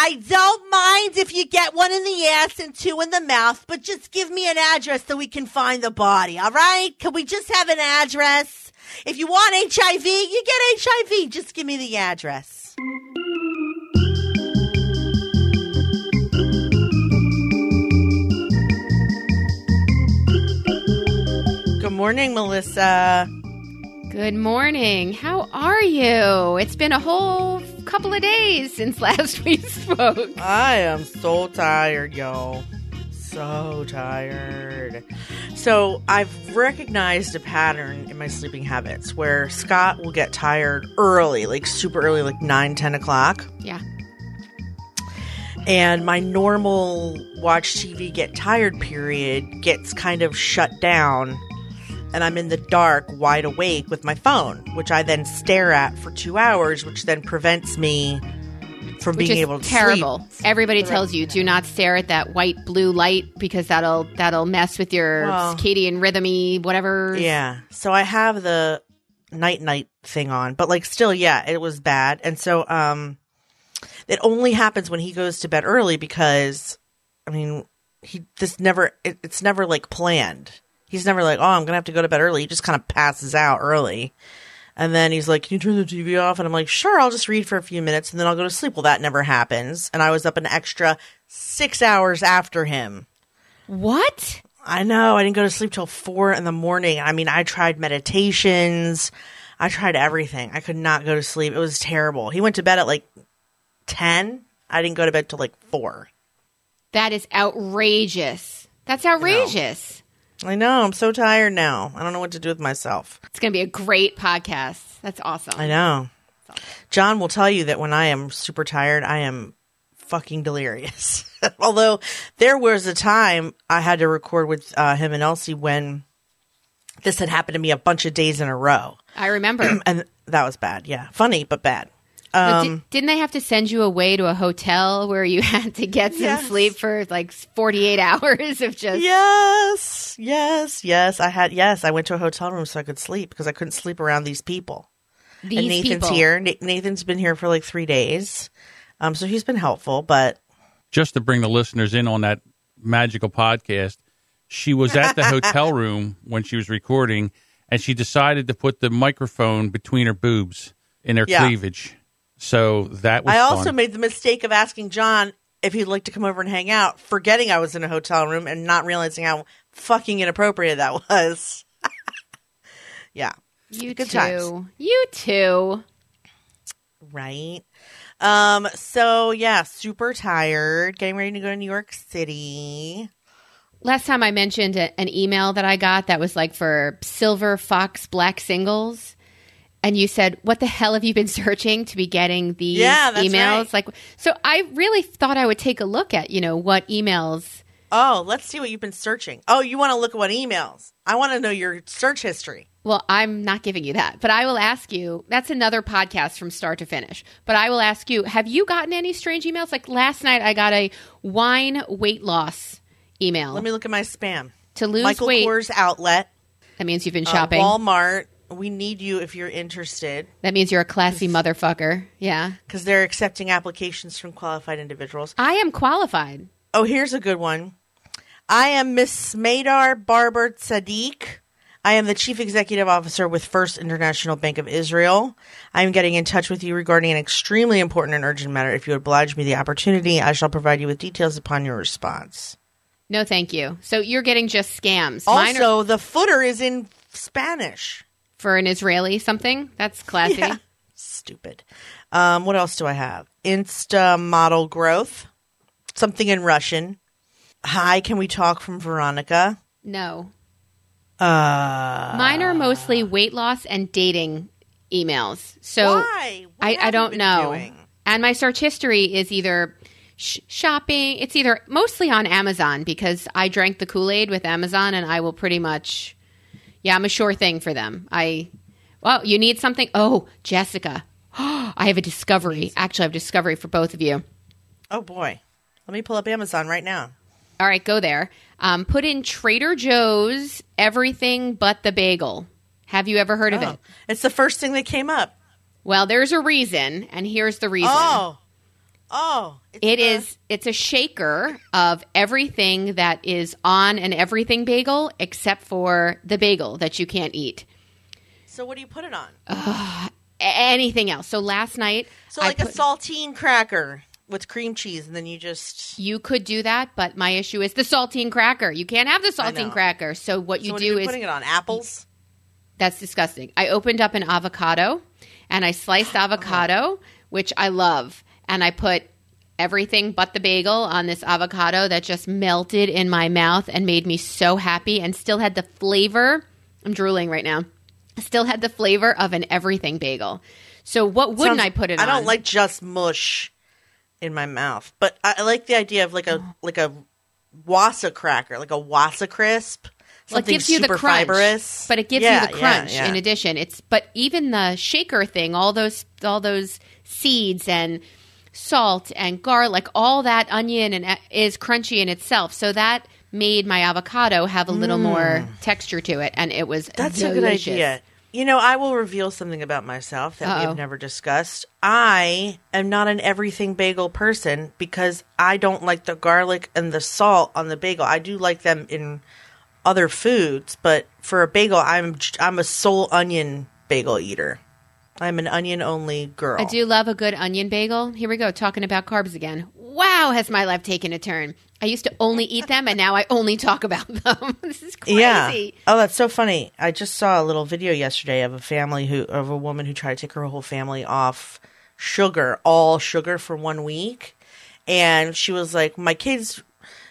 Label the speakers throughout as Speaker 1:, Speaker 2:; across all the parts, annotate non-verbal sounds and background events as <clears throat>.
Speaker 1: I don't mind if you get one in the ass and two in the mouth, but just give me an address so we can find the body, all right? Can we just have an address? If you want HIV, you get HIV. Just give me the address. Good morning, Melissa.
Speaker 2: Good morning. How are you? It's been a whole couple of days since <laughs> last we spoke.
Speaker 1: I am so tired, y'all. So tired. So, I've recognized a pattern in my sleeping habits where Scott will get tired early, like super early, like 9, 10 o'clock.
Speaker 2: Yeah.
Speaker 1: And my normal watch TV get tired period gets kind of shut down and I'm in the dark, wide awake with my phone, which I then stare at for two hours, which then prevents me from
Speaker 2: Which
Speaker 1: being able to
Speaker 2: terrible.
Speaker 1: sleep.
Speaker 2: Everybody tells you do not stare at that white blue light because that'll that'll mess with your
Speaker 1: Well-
Speaker 2: circadian rhythmy whatever.
Speaker 1: Yeah. So I have the night night thing on, but like still, yeah, it was bad. And so um it only happens when he goes to bed early because I mean, he this never it, it's never like planned. He's never like, "Oh, I'm going to have to go to bed early." He just kind of passes out early. And then he's like, "Can you turn the TV off?" And I'm like, "Sure, I'll just read for a few minutes and then I'll go to sleep." Well, that never happens. And I was up an extra 6 hours after him.
Speaker 2: What?
Speaker 1: I know. I didn't go to sleep till four in the morning. I mean, I tried meditations. I tried everything. I could not go to sleep. It was terrible. He went to bed at like 10. I didn't go to bed till like four.
Speaker 2: That is outrageous. That's outrageous.
Speaker 1: I know. I'm so tired now. I don't know what to do with myself.
Speaker 2: It's going to be a great podcast. That's awesome.
Speaker 1: I know. John will tell you that when I am super tired, I am fucking delirious. <laughs> Although there was a time I had to record with uh, him and Elsie when this had happened to me a bunch of days in a row.
Speaker 2: I remember. <clears throat>
Speaker 1: And that was bad. Yeah. Funny, but bad.
Speaker 2: But
Speaker 1: Um,
Speaker 2: di- didn't they have to send you away to a hotel where you <laughs> had to get some
Speaker 1: Yes.
Speaker 2: sleep for like 48 <laughs> hours of just
Speaker 1: Yes, yes, yes. I had yes. I went to a hotel room so I could sleep because I couldn't sleep around these people.
Speaker 2: these
Speaker 1: and Nathan's
Speaker 2: people?
Speaker 1: here. Na- Nathan's been here for like three days, um. So he's been helpful, but
Speaker 3: just to bring the listeners in on that magical podcast, she was at the hotel <laughs> room when she was recording, and she decided to put the microphone between her boobs in her
Speaker 1: Yeah.
Speaker 3: cleavage. So that was
Speaker 1: I also
Speaker 3: fun.
Speaker 1: made the mistake of asking John if he'd like to come over and hang out, forgetting I was in a hotel room and not realizing how fucking inappropriate that <laughs> was. yeah,
Speaker 2: You
Speaker 1: Good
Speaker 2: too.
Speaker 1: times.
Speaker 2: You too.
Speaker 1: right. Um. So yeah, super tired. Getting ready to go to New York City.
Speaker 2: Last time I mentioned a, an email that I got that was like for Silver Fox Black Singles. And you said, "What the hell have you been <laughs> searching to be getting these
Speaker 1: Yeah,
Speaker 2: emails?"
Speaker 1: right.
Speaker 2: Like, so I really thought I would take a look at, you know, what emails.
Speaker 1: Oh, let's see what you've been searching. Oh, you want to look at what emails? I want to know your search history.
Speaker 2: Well, I'm not giving you that, but I will ask you. That's another podcast from start to finish. But I will ask you: Have you gotten any strange emails? Like last night, I got a wine weight loss email
Speaker 1: Let me look at my spam.
Speaker 2: to lose
Speaker 1: Michael
Speaker 2: weight.
Speaker 1: Kors outlet,
Speaker 2: That means you've been
Speaker 1: uh,
Speaker 2: shopping.
Speaker 1: Walmart. We need you if you're interested
Speaker 2: that means you're a classy motherfucker. Yeah,
Speaker 1: because they're accepting applications from qualified individuals.
Speaker 2: I am qualified.
Speaker 1: Oh, here's a good one. I am Miss Smadar Barber Sadiq. I am the Chief Executive Officer with First International Bank of Israel. I am getting in touch with you regarding an extremely important and urgent matter. If you oblige me the opportunity, I shall provide you with details upon your response.
Speaker 2: No, thank you. So you're getting just scams. Mine are
Speaker 1: Also, the footer is in Spanish.
Speaker 2: For an Israeli something. That's classy.
Speaker 1: Yeah. Stupid. Um, what else do I have? Insta model growth. Something in Russian. Hi, can we talk from Veronica?
Speaker 2: No,
Speaker 1: Uh,
Speaker 2: mine are mostly weight loss and dating emails. So
Speaker 1: why? What
Speaker 2: I, I don't know.
Speaker 1: doing?
Speaker 2: And my search history is either sh- shopping. It's either mostly on Amazon because I drank the Kool Aid with Amazon, and I will pretty much, yeah, I'm a sure thing for them. I, well, you need something. Oh, Jessica, <gasps> I have a discovery. Actually, I have a discovery for both of you.
Speaker 1: Oh boy, let me pull up Amazon right now.
Speaker 2: All right, go there. Um, put in Trader Joe's everything but the bagel. Have you ever heard of
Speaker 1: Oh,
Speaker 2: it?
Speaker 1: it's the first thing that came up.
Speaker 2: Well, there's a reason, and here's the reason.
Speaker 1: Oh, Oh, it's
Speaker 2: It
Speaker 1: the-
Speaker 2: is. It's a shaker of everything that is on an everything bagel, except for the bagel that you can't eat.
Speaker 1: So what do you put it on?
Speaker 2: A- Anything else? So last night,
Speaker 1: so like
Speaker 2: put-
Speaker 1: a saltine cracker with cream cheese, and then you just.
Speaker 2: you could do that, but my issue is the saltine cracker. You can't have the saltine cracker. So what you
Speaker 1: so what
Speaker 2: do is
Speaker 1: putting it on apples.
Speaker 2: That's disgusting. I opened up an avocado and I sliced avocado, which I love, and I put everything but the bagel on this avocado that just melted in my mouth and made me so happy and still had the flavor. I'm drooling right now. Still had the flavor of an everything bagel. So what wouldn't
Speaker 1: Sounds-
Speaker 2: I put it
Speaker 1: I
Speaker 2: on?
Speaker 1: don't like just mush in my mouth, but I, like the idea of like a oh. like a Wasa cracker, like a Wasa crisp.
Speaker 2: Well, it gives you the
Speaker 1: super
Speaker 2: crunch,
Speaker 1: fibrous,
Speaker 2: but it gives
Speaker 1: Yeah,
Speaker 2: you the
Speaker 1: yeah,
Speaker 2: crunch
Speaker 1: yeah.
Speaker 2: in addition. It's but even the shaker thing, all those all those seeds and salt and garlic, all that onion and uh, is crunchy in itself. So that made my avocado have a little more texture to it, and it was
Speaker 1: Mm. That's
Speaker 2: delicious.
Speaker 1: a good idea. You know, I will reveal something about myself that we
Speaker 2: Uh-oh.
Speaker 1: have never discussed. I am not an everything bagel person because I don't like the garlic and the salt on the bagel. I do like them in other foods, but for a bagel, I'm I'm a sole onion bagel eater. I'm an onion only girl.
Speaker 2: I do love a good onion bagel. Here we go, talking about carbs again. Wow, has my life taken a turn? I used to only eat them, and now I only talk about them. <laughs> this is crazy.
Speaker 1: Yeah. Oh, that's so funny. I just saw a little video yesterday of a family who of a woman who tried to take her whole family off sugar, all sugar for one week. And she was like, My kids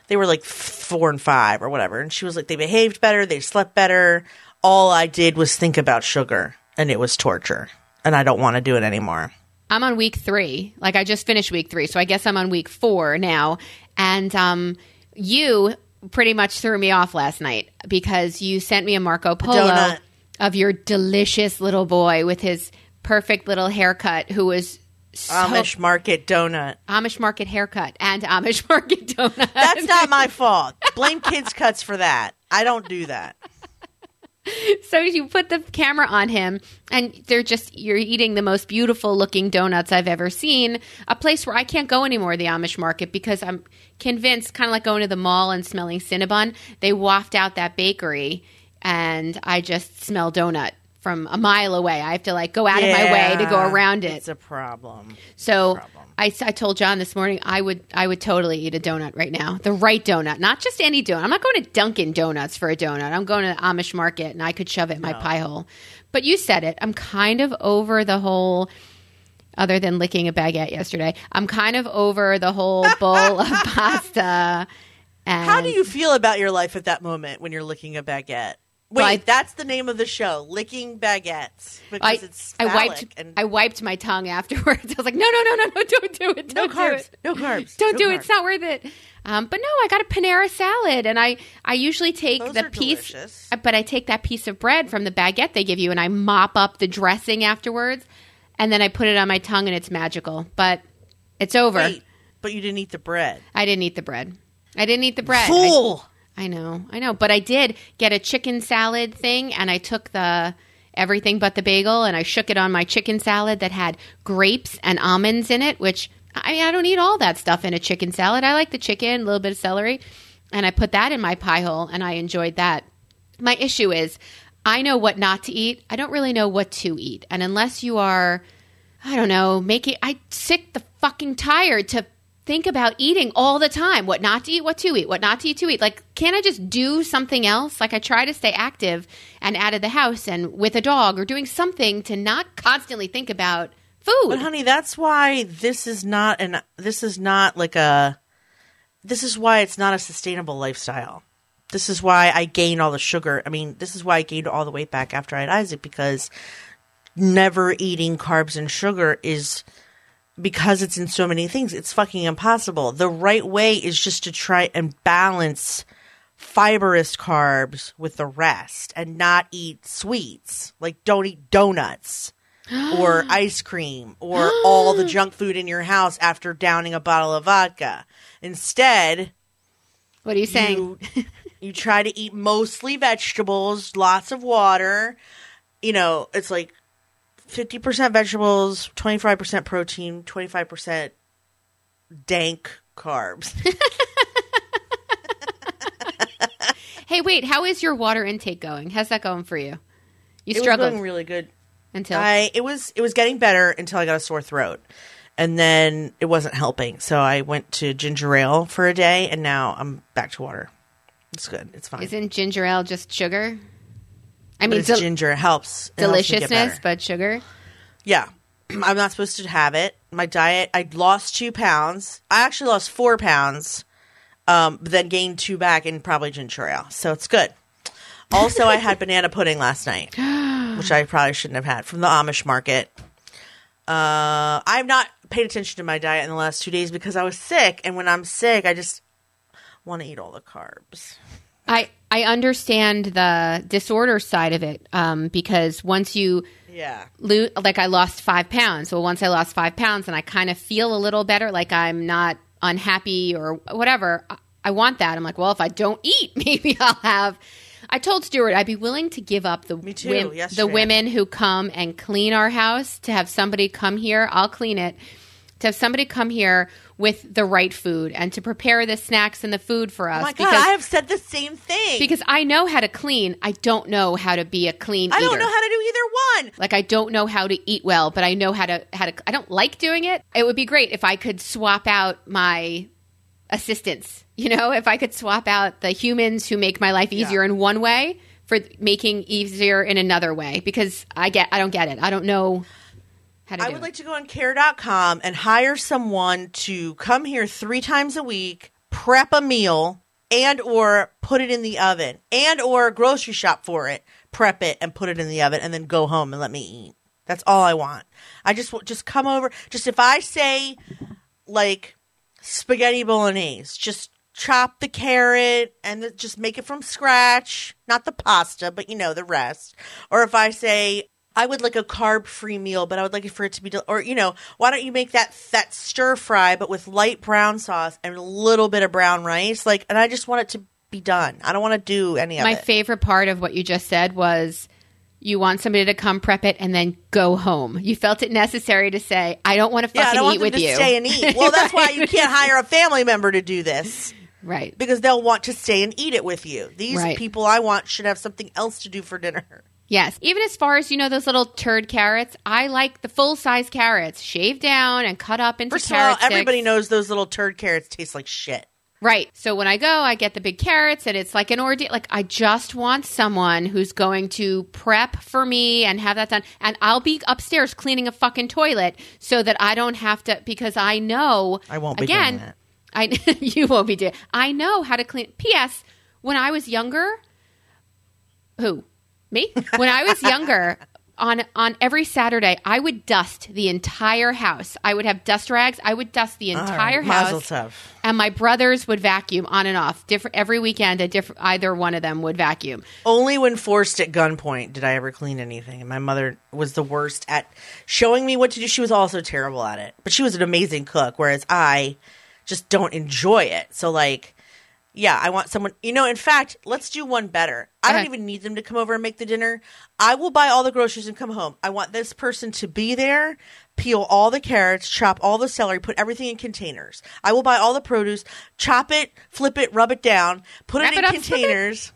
Speaker 1: they were like four and five or whatever. And she was like, They behaved better, they slept better. All I did was think about sugar and it was torture. And I don't want to do it anymore.
Speaker 2: I'm on week three. Like I just finished week three, so I guess I'm on week four now. And um, you pretty much threw me off last night because you sent me a Marco Polo
Speaker 1: donut.
Speaker 2: of your delicious little boy with his perfect little haircut, who was so,
Speaker 1: Amish market donut.
Speaker 2: Amish market haircut and Amish <laughs> market donut.
Speaker 1: That's not my fault. Blame kids cuts for that. I don't do that. <laughs>
Speaker 2: so you put the camera on him and they're just you're eating the most beautiful looking donuts i've ever seen a place where i can't go anymore the amish market because i'm convinced kind of like going to the mall and smelling cinnabon they waft out that bakery and i just smell donut from a mile away i have to like go out of my way to go around it
Speaker 1: It's a problem.
Speaker 2: so
Speaker 1: problem.
Speaker 2: I, I told John this morning I would I would totally eat a donut right now, the right donut, not just any donut. I'm not going to Dunkin' Donuts for a donut. I'm going to the Amish Market and I could shove it in my pie hole. But you said it. I'm kind of over the whole. Other than licking a baguette yesterday, I'm kind of over the whole <laughs> bowl of pasta. And
Speaker 1: How do you feel about your life at that moment when you're licking a baguette? Wait,
Speaker 2: Well, I-
Speaker 1: that's the name of the show, licking baguettes, because
Speaker 2: I,
Speaker 1: it's
Speaker 2: I wiped
Speaker 1: and
Speaker 2: I wiped my tongue afterwards. <laughs> I was like, no, no, no, no, no, don't do it.
Speaker 1: no
Speaker 2: Don't do
Speaker 1: carbs,
Speaker 2: it.
Speaker 1: no carbs,
Speaker 2: Don't
Speaker 1: no
Speaker 2: do it. It's not worth it. Um, but no, I got a Panera salad, and I I usually take
Speaker 1: Those
Speaker 2: the piece,
Speaker 1: delicious.
Speaker 2: but I take that piece of bread from the baguette they give you, and I mop up the dressing afterwards, and then I put it on my tongue, and it's magical. But it's over.
Speaker 1: Wait, but you didn't eat the bread.
Speaker 2: I didn't eat the bread. I didn't eat the bread.
Speaker 1: Fool!
Speaker 2: I know, I know, but I did get a chicken salad thing, and I took the everything but the bagel, and I shook it on my chicken salad that had grapes and almonds in it. Which I mean, I don't eat all that stuff in a chicken salad. I like the chicken, a little bit of celery, and I put that in my pie hole, and I enjoyed that. My issue is, I know what not to eat. I don't really know what to eat, and unless you are, I don't know, making I sick the fucking tired to think about eating all the time. What not to eat, what to eat, what not to eat, to eat. Like, can't I just do something else? Like, I try to stay active and out of the house and with a dog or doing something to not constantly think about food.
Speaker 1: But honey, that's why this is not an this is not like a this is why it's not a sustainable lifestyle. This is why I gained all the sugar. I mean, this is why I gained all the weight back after I had Isaac because never eating carbs and sugar is because it's in so many things. It's fucking impossible. The right way is just to try and balance fibrous carbs with the rest and not eat sweets. Like don't eat donuts <gasps> or ice cream or all the junk food in your house after downing a bottle of vodka. Instead,
Speaker 2: what are you saying?
Speaker 1: you, you try to eat mostly vegetables, lots of water. You know, it's like 50% vegetables, 25% protein, 25% dank carbs. <laughs>
Speaker 2: Hey, wait, how is your water intake going? How's that going for you? You
Speaker 1: it was
Speaker 2: struggled
Speaker 1: going really good.
Speaker 2: until
Speaker 1: I it was it was getting better until I got a sore throat. And then it wasn't helping. So I went to ginger ale for a day and now I'm back to water. It's good. It's fine.
Speaker 2: isn't ginger ale just sugar? I mean, del-
Speaker 1: ginger. Helps. It helps
Speaker 2: deliciousness,
Speaker 1: better.
Speaker 2: but sugar.
Speaker 1: Yeah. <clears throat> I'm not supposed to have it. My diet, I lost two pounds. I actually lost four pounds, um, but then gained two back in probably ginger ale. So it's good. Also, I had <laughs> banana pudding last night, which I probably shouldn't have had from the Amish market. Uh, I've not paid attention to my diet in the last two days because I was sick. And when I'm sick, I just want to eat all the carbs.
Speaker 2: I I understand the disorder side of it um, because once you
Speaker 1: Yeah.
Speaker 2: lose, like I lost five pounds. Well, once I lost five pounds and I kind of feel a little better, like I'm not unhappy or whatever, I, I want that. I'm like, well, if I don't eat, <laughs> maybe I'll have. I told Stuart I'd be willing to give up the
Speaker 1: too,
Speaker 2: wom- the women who come and clean our house to have somebody come here. I'll clean it. To have somebody come here with the right food and to prepare the snacks and the food for oh us.
Speaker 1: Oh my God,
Speaker 2: because,
Speaker 1: I have said the same thing.
Speaker 2: because I know how to clean. I don't know how to be a clean
Speaker 1: I don't know how to do either one.
Speaker 2: Like I don't know how to eat well, but I know how to how to I don't like doing it. It would be great if I could swap out my assistants. You know, if I could swap out the humans who make my life easier in one way for making easier in another way because I get I don't get it. I don't know
Speaker 1: I would
Speaker 2: it.
Speaker 1: like to go on care.com and hire someone to come here three times a week, prep a meal, and or put it in the oven, and or grocery shop for it, prep it and put it in the oven, and then go home and let me eat. That's all I want. I just just come over. Just if I say like spaghetti bolognese, just chop the carrot and just make it from scratch, not the pasta, but you know the rest. Or if I say I would like a carb-free meal, but I would like it for it to be, del- or you know, why don't you make that that stir fry, but with light brown sauce and a little bit of brown rice, like, and I just want it to be done. I don't want to do any of
Speaker 2: my
Speaker 1: it.
Speaker 2: My favorite part of what you just said was you want somebody to come prep it and then go home. You felt it necessary to say, I don't want to
Speaker 1: yeah, I
Speaker 2: fucking
Speaker 1: don't want
Speaker 2: eat
Speaker 1: them
Speaker 2: with
Speaker 1: to
Speaker 2: you.
Speaker 1: stay and eat. Well, that's why you can't <laughs> hire a family member to do this.
Speaker 2: Right.
Speaker 1: because they'll want to stay and eat it with you. These
Speaker 2: Right.
Speaker 1: people I want should have something else to do for dinner.
Speaker 2: Yes. Even as far as, you know, those little turd carrots, I like the full size carrots, shaved down and cut up into
Speaker 1: First of all,
Speaker 2: carrot sticks.
Speaker 1: everybody knows those little turd carrots taste like shit.
Speaker 2: Right. So when I go, I get the big carrots and it's like an ordeal. Like I just want someone who's going to prep for me and have that done. And I'll be upstairs cleaning a fucking toilet so that I don't have to, because I know.
Speaker 1: I won't be
Speaker 2: again,
Speaker 1: doing that.
Speaker 2: I, <laughs> you won't be doing I know how to clean. P.S. When I was younger, who? Me? When I was younger, on on every Saturday, I would dust the entire house. I would have dust rags. I would dust the entire
Speaker 1: Mazel
Speaker 2: house and my brothers would vacuum on and off different every weekend a different either one of them would vacuum
Speaker 1: Only when forced at gunpoint did I ever clean anything. And my mother was the worst at showing me what to do. She was also terrible at it. But she was an amazing cook, whereas I just don't enjoy it. So, like, yeah, I want someone, you know, in fact, let's do one better. I don't even need them to come over and make the dinner. I will buy all the groceries and come home. I want this person to be there, peel all the carrots, chop all the celery, put everything in containers. I will buy all the produce, chop it, flip it, rub it down, put
Speaker 2: Wrap
Speaker 1: it in
Speaker 2: it up,
Speaker 1: containers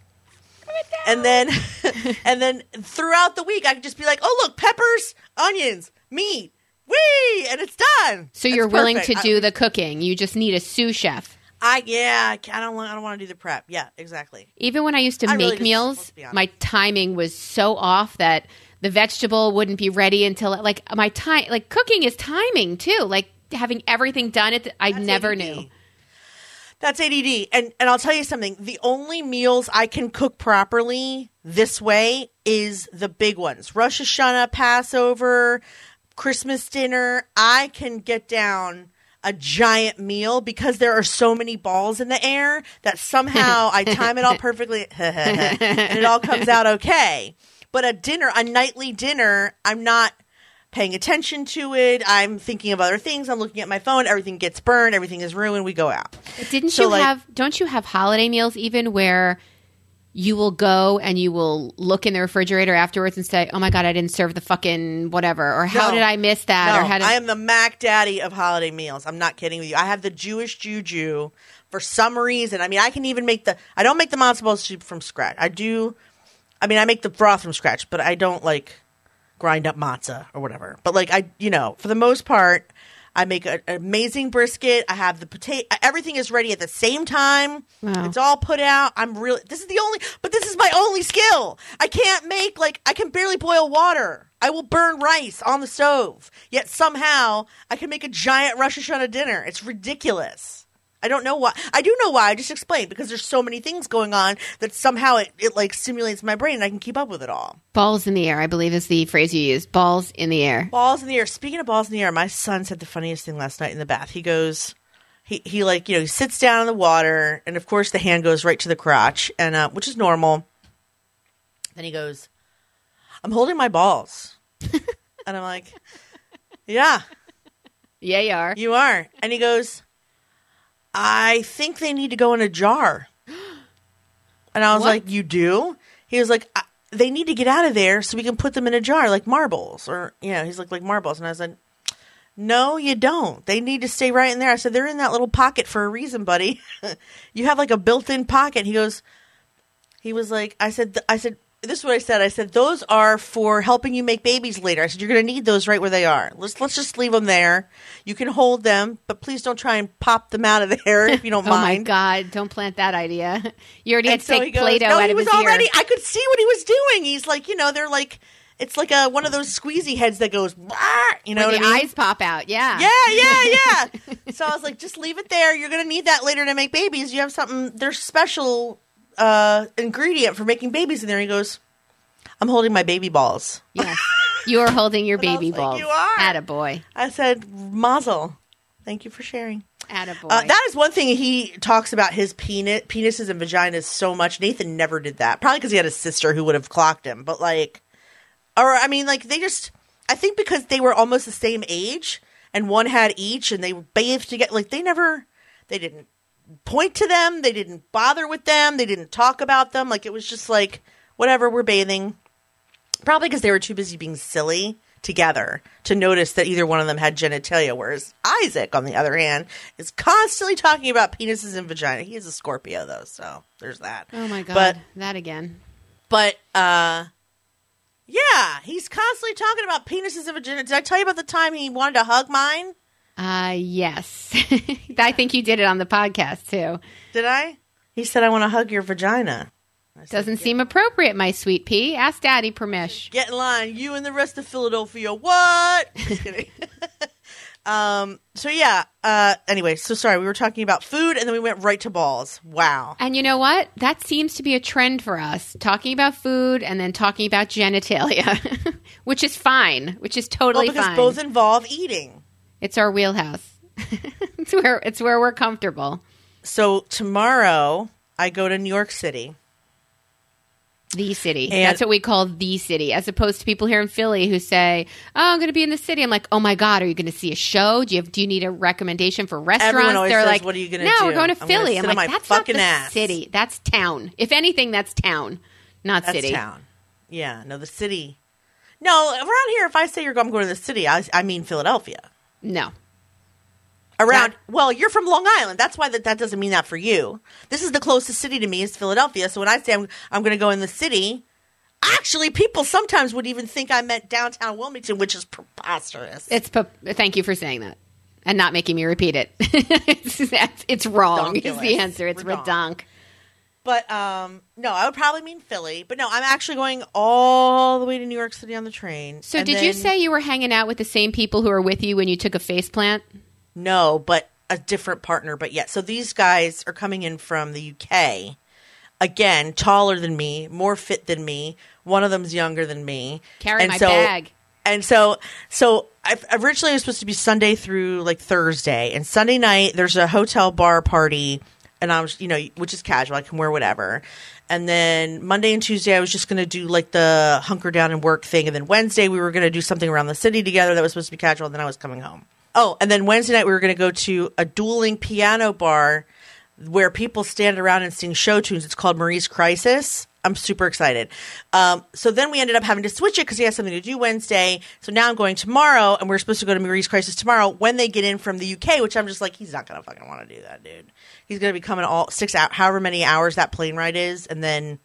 Speaker 1: and then <laughs> and then throughout the week I could just be like, oh look, peppers, onions, meat, wee, and it's done.
Speaker 2: so
Speaker 1: That's
Speaker 2: you're willing to
Speaker 1: perfect.
Speaker 2: do the cooking you just need a sous chef
Speaker 1: I, yeah, I don't want I don't want to do the prep. Yeah, exactly.
Speaker 2: even when i used to
Speaker 1: I
Speaker 2: make
Speaker 1: really just-
Speaker 2: meals
Speaker 1: let's be honest.
Speaker 2: my timing was so off that the vegetable wouldn't be ready until like my time like cooking is timing too like having everything done at the, i
Speaker 1: That's
Speaker 2: never
Speaker 1: ADD.
Speaker 2: knew
Speaker 1: That's ADD. And and I'll tell you something. The only meals I can cook properly this way is the big ones. Rosh Hashanah, Passover, Christmas dinner. I can get down a giant meal because there are so many balls in the air that somehow I time it all perfectly <laughs> and it all comes out okay. But a dinner, a nightly dinner, I'm not paying attention to it. I'm thinking of other things. I'm looking at my phone. Everything gets burned. Everything is ruined. We go out.
Speaker 2: Didn't
Speaker 1: So,
Speaker 2: you
Speaker 1: like-
Speaker 2: have don't you have holiday meals even where you will go and you will look in the refrigerator afterwards and say, "Oh my god, I didn't serve the fucking whatever," or "How
Speaker 1: No.
Speaker 2: did I miss that?"
Speaker 1: No,
Speaker 2: or "How did
Speaker 1: I am the Mac Daddy of holiday meals. I'm not kidding with you. I have the Jewish juju for some reason. I mean, I can even make the. I don't make the matzo ball soup from scratch. I do. I mean, I make the broth from scratch, but I don't like grind up matzah or whatever. But like I, you know, for the most part, I make a- an amazing brisket. I have the potato. Everything is ready at the same time.
Speaker 2: Wow.
Speaker 1: It's all put out. I'm really. This is the only. But this is my only skill. I can't make like I can barely boil water. I will burn rice on the stove. Yet somehow I can make a giant Rosh Hashanah dinner. It's ridiculous. I don't know why. I do know why. I just explained because there's so many things going on that somehow it, it like stimulates my brain and I can keep up with it all.
Speaker 2: balls in the air?" I believe is the phrase you use. Balls in the air.
Speaker 1: Balls in the air. Speaking of balls in the air, my son said the funniest thing last night in the bath. He goes, he he like you know he sits down in the water, and of course the hand goes right to the crotch, and uh, which is normal. Then he goes, "I'm holding my balls," <laughs> and I'm like, "Yeah,
Speaker 2: Yeah, you are.
Speaker 1: you are." And he goes, "I think they need to go in a jar," <gasps> and I was
Speaker 2: What?
Speaker 1: like, "You do?" He was like. I- they need to get out of there so we can put them in a jar like marbles or you know he's like like marbles and i said no, you don't. They need to stay right in there. I said, they're in that little pocket for a reason, buddy. <laughs> you have like a built in pocket. He goes, he was like, I said, I said, this is what I said. I said, those are for helping you make babies later. I said, you're going to need those right where they are. Let's, let's just leave them there. You can hold them, but please don't try and pop them out of there if you <laughs> don't mind.
Speaker 2: Oh my god! Don't plant that idea. <laughs> You already had
Speaker 1: And
Speaker 2: to
Speaker 1: so
Speaker 2: take
Speaker 1: goes,
Speaker 2: Play-Doh
Speaker 1: no,
Speaker 2: out
Speaker 1: he
Speaker 2: of
Speaker 1: was
Speaker 2: his
Speaker 1: already,
Speaker 2: ear.
Speaker 1: I could see what he was doing. He's like, you know, they're like, it's like a, one of those squeezy heads that goes, you know
Speaker 2: the
Speaker 1: I mean?
Speaker 2: eyes pop out. Yeah.
Speaker 1: Yeah, yeah, <laughs> yeah. so I was like, just leave it there. You're going to need that later to make babies. You have something, They're special uh, ingredient for making babies in there. He goes, I'm holding my baby balls.
Speaker 2: Yes. You are holding your <laughs>
Speaker 1: And I was
Speaker 2: baby
Speaker 1: like,
Speaker 2: balls.
Speaker 1: "You are."
Speaker 2: Attaboy.
Speaker 1: I said, mazel. Thank you for sharing.
Speaker 2: Attaboy.
Speaker 1: Uh, that is one thing he talks about his penis, penises and vaginas so much. Nathan never did that. Probably because he had a sister who would have clocked him. But like, or I mean, like they just, I think because they were almost the same age and one had each and they bathed together. Like they never, they didn't point to them. They didn't bother with them. They didn't talk about them. Like it was just like, whatever, we're bathing. Probably because they were too busy being silly together to notice that either one of them had genitalia. Whereas Isaac, on the other hand, is constantly talking about penises and vagina. He is a Scorpio, though, so there's that.
Speaker 2: oh my god.
Speaker 1: But
Speaker 2: that again.
Speaker 1: but uh, yeah, he's constantly talking about penises and vagina. Did I tell you about the time he wanted to hug mine?
Speaker 2: Uh yes. <laughs> I think you did it on the podcast too.
Speaker 1: Did I? He said, "I want to hug your vagina." Said,
Speaker 2: Doesn't seem appropriate, my sweet pea. Ask Daddy permission.
Speaker 1: Get in line. You and the rest of Philadelphia. What? <laughs> Just kidding. <laughs> um. So yeah. Uh. Anyway. So sorry. We were talking about food, and then we went right to balls. Wow.
Speaker 2: And you know what? That seems to be a trend for us. Talking about food and then talking about genitalia, which is fine, which is
Speaker 1: Well,
Speaker 2: totally
Speaker 1: because
Speaker 2: fine.
Speaker 1: both involve eating.
Speaker 2: It's our wheelhouse. <laughs> it's where it's where we're comfortable.
Speaker 1: So tomorrow I go to New York City.
Speaker 2: The city.
Speaker 1: And-
Speaker 2: That's what we call the city, as opposed to people here in Philly who say, "Oh, I'm going to be in the city." I'm like, "Oh my god, are you going to see a show? Do you have, do you need a recommendation for restaurants?" They're
Speaker 1: says,
Speaker 2: like,
Speaker 1: "What are you gonna
Speaker 2: No,
Speaker 1: do?"
Speaker 2: we're going to
Speaker 1: I'm
Speaker 2: Philly." I'm like,
Speaker 1: my
Speaker 2: "That's not
Speaker 1: fucking
Speaker 2: the
Speaker 1: ass."
Speaker 2: city. That's town. If anything, that's town, not
Speaker 1: That's
Speaker 2: city."
Speaker 1: town. Yeah. No, the city. No, around here, if I say you're I'm going to the city, I, I mean Philadelphia.
Speaker 2: No,
Speaker 1: Around. Well, you're from Long Island. That's why that, that doesn't mean that for you. This is the closest city to me is Philadelphia. So when I say I'm, I'm going to go in the city, actually, people sometimes would even think I meant downtown Wilmington, which is preposterous.
Speaker 2: it's. Thank you for saying that and not making me repeat it. <laughs> it's, it's wrong. Is the answer? It's
Speaker 1: Redonk.
Speaker 2: redonk.
Speaker 1: But um, no, I would probably mean Philly. But no, I'm actually going all the way to New York City on the train.
Speaker 2: So,
Speaker 1: And
Speaker 2: did you say you were hanging out with the same people who were with you when you took a face plant?
Speaker 1: no? But a different partner. But yeah, so these guys are coming in from the UK. Again, taller than me, more fit than me. One of them's younger than me.
Speaker 2: Carry
Speaker 1: And
Speaker 2: my
Speaker 1: so-
Speaker 2: bag.
Speaker 1: And so, so I originally it was supposed to be Sunday through like Thursday, and Sunday night there's a hotel bar party, and I was, you know, which is casual, I can wear whatever. And then Monday and Tuesday I was just going to do like the hunker down and work thing, and then Wednesday we were going to do something around the city together that was supposed to be casual, and then I was coming home. Oh, and then Wednesday night we were going to go to a dueling piano bar where people stand around and sing show tunes. It's called Marie's Crisis. I'm super excited. Um, so then we ended up having to switch it because he has something to do Wednesday. So now I'm going tomorrow, and we're supposed to go to Marie's Crisis tomorrow when they get in from the UK. Which I'm just like, he's not gonna fucking want to do that, dude. He's gonna be coming all six out, however many hours that plane ride is, and then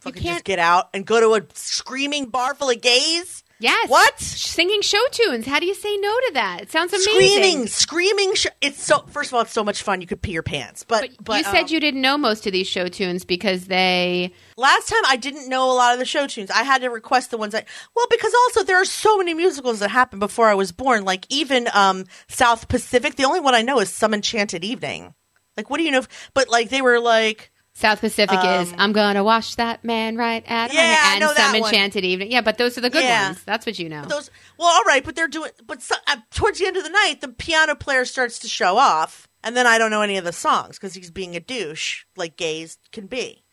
Speaker 1: fucking just
Speaker 2: can't-
Speaker 1: get out and go to a screaming bar full of gays.
Speaker 2: Yes.
Speaker 1: What?
Speaker 2: Singing show tunes. How do you say no to that? It sounds amazing.
Speaker 1: Screaming, screaming. Sh- it's so. First of all, it's so much fun. You could pee your pants. But,
Speaker 2: But,
Speaker 1: but
Speaker 2: you said
Speaker 1: um,
Speaker 2: you didn't know most of these show tunes because they.
Speaker 1: last time I didn't know a lot of the show tunes. I had to request the ones I well because also there are so many musicals that happened before I was born. Like even um South Pacific. The only one I know is Some Enchanted Evening. Like what do you know? if- But like they were like
Speaker 2: South Pacific is I'm gonna wash that man right at
Speaker 1: Um, Yeah, I
Speaker 2: and
Speaker 1: know
Speaker 2: some
Speaker 1: that one.
Speaker 2: enchanted evening. Yeah, but those are the good
Speaker 1: Yeah.
Speaker 2: ones. That's what you know.
Speaker 1: those. Well, all right, but they're doing. But so, uh, towards the end of the night, the piano player starts to show off, and then I don't know any of the songs because he's being a douche, like gays can be.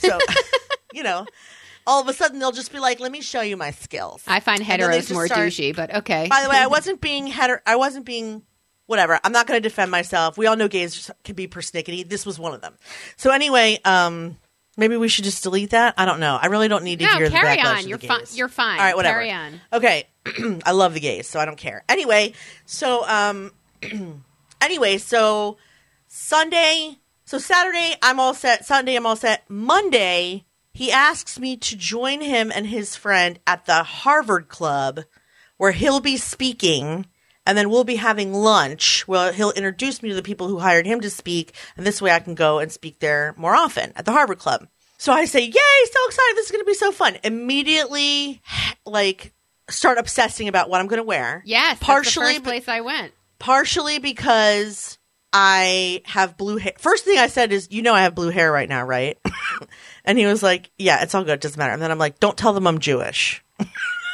Speaker 1: So <laughs> you know. All of a sudden, they'll just be like, "Let me show you my skills."
Speaker 2: I find heteros more
Speaker 1: start-
Speaker 2: douchey, but okay.
Speaker 1: By the way, I <laughs> wasn't being heter. I wasn't being whatever. I'm not going to defend myself. We all know gays can be persnickety. This was one of them. So anyway, um, maybe we should just delete that. I don't know. I really don't need to
Speaker 2: No,
Speaker 1: hear
Speaker 2: carry
Speaker 1: the backlash
Speaker 2: on. You're fine. You're fine.
Speaker 1: All right, whatever.
Speaker 2: Carry on.
Speaker 1: Okay, <clears throat> I love the gays, so I don't care. Anyway, so um, <clears throat> anyway, so Sunday, so Saturday, I'm all set. Sunday, I'm all set. Monday, he asks me to join him and his friend at the Harvard Club, where he'll be speaking, and then we'll be having lunch. Well, he'll introduce me to the people who hired him to speak, and this way I can go and speak there more often at the Harvard Club. So I say, "Yay! So excited! This is going to be so fun!" Immediately, like, start obsessing about what I'm going to wear.
Speaker 2: Yes,
Speaker 1: partially,
Speaker 2: that's the first place I went.
Speaker 1: partially because I have blue hair. First thing I said is, "You know, I have blue hair right now, right?" <laughs> and he was like, "Yeah, it's all good. Doesn't matter." And then I'm like, "Don't tell them I'm Jewish." <laughs>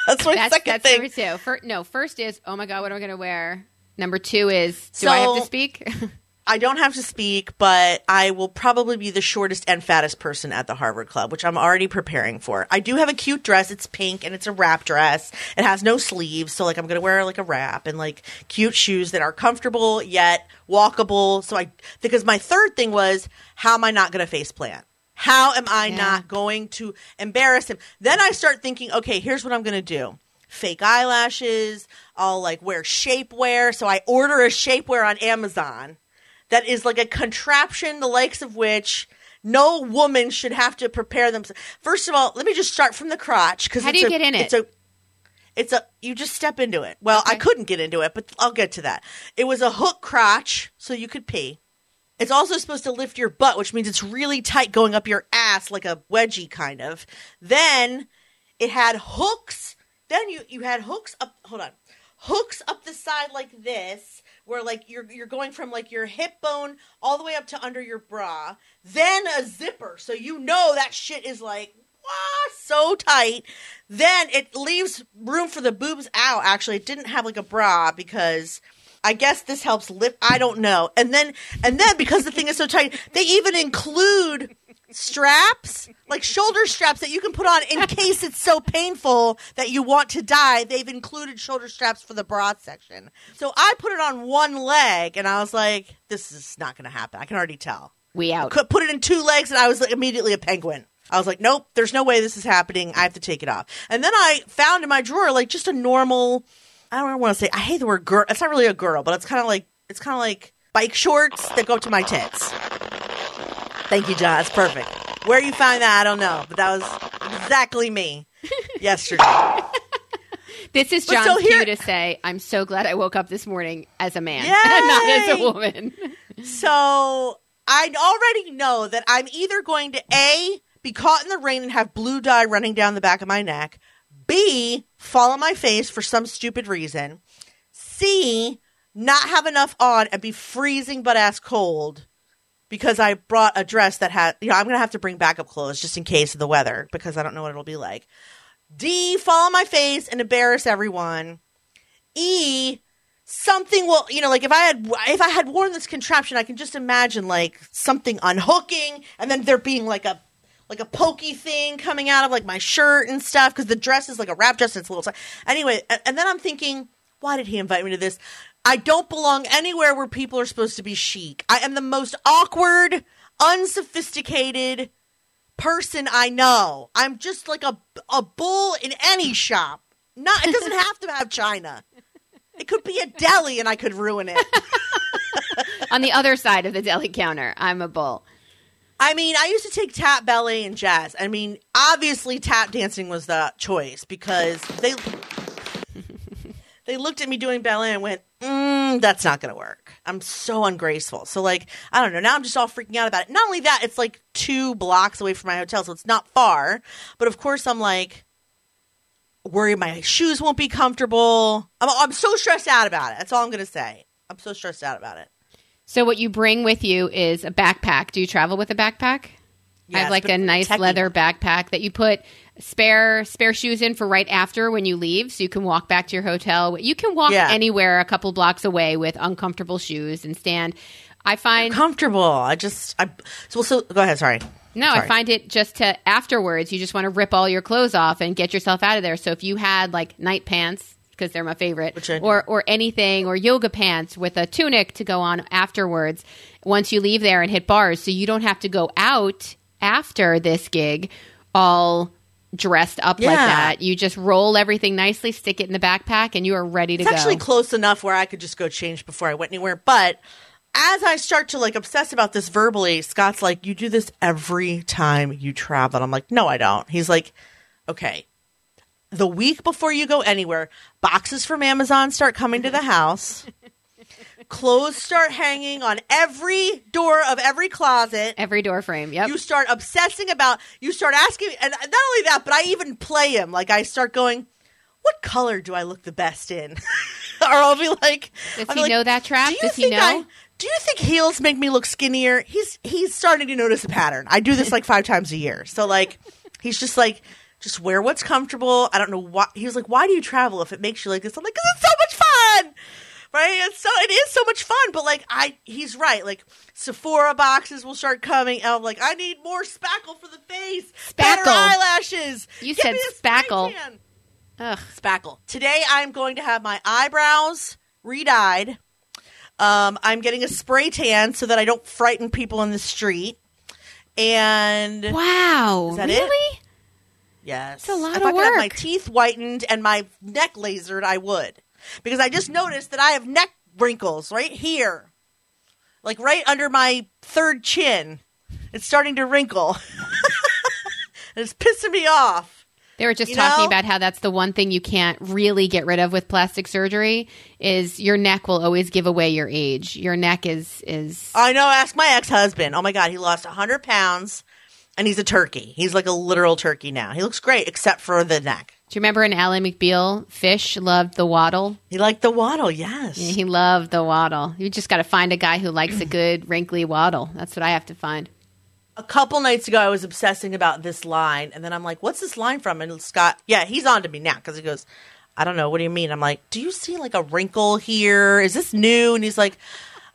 Speaker 1: that's my
Speaker 2: That's
Speaker 1: second
Speaker 2: that's
Speaker 1: thing.
Speaker 2: number two. Fir- no, first is oh my god, what am I going to wear? Number two is do I have to speak? <laughs>
Speaker 1: I don't have to speak, but I will probably be the shortest and fattest person at the Harvard Club, which I'm already preparing for. I do have a cute dress. It's pink and it's a wrap dress. It has no sleeves, so like I'm gonna wear like a wrap and like cute shoes that are comfortable yet walkable. So I because my third thing was how am I not gonna face plant? How am I
Speaker 2: Yeah.
Speaker 1: not going to embarrass him? Then I start thinking, okay, here's what I'm gonna do. Fake eyelashes. I'll like wear shapewear. So I order a shapewear on Amazon that is like a contraption the likes of which no woman should have to prepare themselves. First of all, let me just start from the crotch because
Speaker 2: How do you get in it?
Speaker 1: It's a it's a you just step into it. Well, I couldn't get into it, but I'll get to that. It was a hook crotch, so you could pee. It's also supposed to lift your butt, which means it's really tight going up your ass like a wedgie kind of. Then it had hooks. Then you you had hooks up. Hold on, hooks up the side like this, where like you're you're going from like your hip bone all the way up to under your bra. Then a zipper, so you know that shit is like ah, so tight. Then it leaves room for the boobs out. Actually, it didn't have like a bra because. I guess this helps lift. I don't know. And then, and then because the thing is so tight, they even include straps, like shoulder straps that you can put on in <laughs> case it's so painful that you want to die. They've included shoulder straps for the bra section. So I put it on one leg and I was like, this is not going to happen. I can already tell.
Speaker 2: we out.
Speaker 1: Could put it in two legs and I was like, immediately a penguin. I was like, nope, there's no way this is happening. I have to take it off. And then I found in my drawer like just a normal, I don't want to say, I hate the word girl. It's not really a girl, but it's kind of like, it's kind of like bike shorts that go up to my tits. Thank you, John. That's perfect. Where you find that, I don't know, but that was exactly me <laughs> yesterday.
Speaker 2: This is John's
Speaker 1: so here-
Speaker 2: cue to say, "I'm so glad I woke up this morning as a man, <laughs> not as a woman."
Speaker 1: So I already know that I'm either going to A, be caught in the rain and have blue dye running down the back of my neck, B, fall on my face for some stupid reason, C, not have enough on and be freezing butt ass cold because I brought a dress that had, you know, I'm going to have to bring backup clothes just in case of the weather because I don't know what it'll be like. D, fall on my face and embarrass everyone. E, something will you know like if i had if i had worn this contraption i can just imagine like something unhooking and then there being like a like a pokey thing coming out of like my shirt and stuff because the dress is like a wrap dress and it's a little tight. anyway and, and then i'm thinking why did he invite me to this I don't belong anywhere where people are supposed to be chic. I am the most awkward, unsophisticated person I know. I'm just like a a bull in any shop. Not it doesn't have to have china. It could be a deli and I could ruin it. <laughs>
Speaker 2: On the other side of the deli counter, I'm a bull.
Speaker 1: I mean, I used to take tap ballet and jazz. I mean, obviously tap dancing was the choice because they <laughs> they looked at me doing ballet and went, mm, "That's not going to work. I'm so ungraceful." So like, I don't know. Now I'm just all freaking out about it. Not only that, it's like two blocks away from my hotel, so it's not far. But of course, I'm like worried my shoes won't be comfortable. I'm I'm so stressed out about it. That's all I'm going to say. I'm so stressed out about it.
Speaker 2: So what you bring with you is a backpack. Do you travel with a backpack? I have like a nice
Speaker 1: techie
Speaker 2: leather backpack that you put spare spare shoes in for right after when you leave, so you can walk back to your hotel. You can walk
Speaker 1: Yeah.
Speaker 2: anywhere a couple blocks away with uncomfortable shoes and stand. I find
Speaker 1: Comfortable. I just I so so go ahead. Sorry.
Speaker 2: no, I find it just to afterwards. You just want to rip all your clothes off and get yourself out of there. So if you had like night pants because they're my favorite,
Speaker 1: Which I do.
Speaker 2: or or anything, or yoga pants with a tunic to go on afterwards. Once you leave there and hit bars, so you don't have to go out after this gig all dressed up like that. You just roll everything nicely, stick it in the backpack, and you are ready to
Speaker 1: It's
Speaker 2: go.
Speaker 1: actually close enough where I could just go change before I went anywhere. But as I start to like obsess about this verbally, Scott's like, "You do this every time you travel." And I'm like, "No, I don't." He's like, "Okay." The week before you go anywhere, boxes from Amazon start coming to the house. <laughs> Clothes start hanging on every door of every closet.
Speaker 2: Every door frame. Yep.
Speaker 1: you start obsessing about you start asking and not only that but i even play him like i start going what color do i look the best in <laughs> or i'll be like
Speaker 2: Does
Speaker 1: I'll
Speaker 2: he
Speaker 1: like,
Speaker 2: know that trap?
Speaker 1: do you
Speaker 2: Does he
Speaker 1: think
Speaker 2: know?
Speaker 1: I, do you think heels make me look skinnier he's he's starting to notice a pattern i do this <laughs> like five times a year so like he's just like just wear what's comfortable. I don't know why he was like why do you travel if it makes you like this? I'm like because it's so much fun! Right? It's so it is so much fun but like i he's right. Like sephora boxes will start coming and i'm like i need more spackle for the face.
Speaker 2: Spackle.
Speaker 1: better eyelashes.
Speaker 2: You
Speaker 1: Get
Speaker 2: said spackle. Ugh.
Speaker 1: spackle. Today i'm going to have my eyebrows re-dyed. Um, i'm getting a spray tan so that i don't frighten people in the street. And
Speaker 2: Wow.
Speaker 1: is that it? Yes.
Speaker 2: It's a lot
Speaker 1: if
Speaker 2: of
Speaker 1: I could have my teeth whitened and my neck lasered, I would. Because I just noticed that I have neck wrinkles right here. Like right under my third chin. It's starting to wrinkle. and <laughs> it's pissing me off.
Speaker 2: They were just
Speaker 1: You
Speaker 2: talking
Speaker 1: know?
Speaker 2: about how that's the one thing you can't really get rid of with plastic surgery is your neck will always give away your age. Your neck is is
Speaker 1: I know, ask my ex husband. Oh my God, he lost 100 pounds and he's a turkey. He's like a literal turkey now. He looks great except for the neck.
Speaker 2: Do you remember in Ally McBeal, Fish loved the waddle?
Speaker 1: He liked the waddle, yes.
Speaker 2: He loved the waddle. You just got to find a guy who likes a good wrinkly waddle. That's what I have to find.
Speaker 1: a couple nights ago I was obsessing about this line, and then I'm like, "What's this line from?" And Scott, yeah, he's on to me now because he goes, "I don't know. What do you mean?" I'm like, "Do you see like a wrinkle here? Is this new?" And he's like,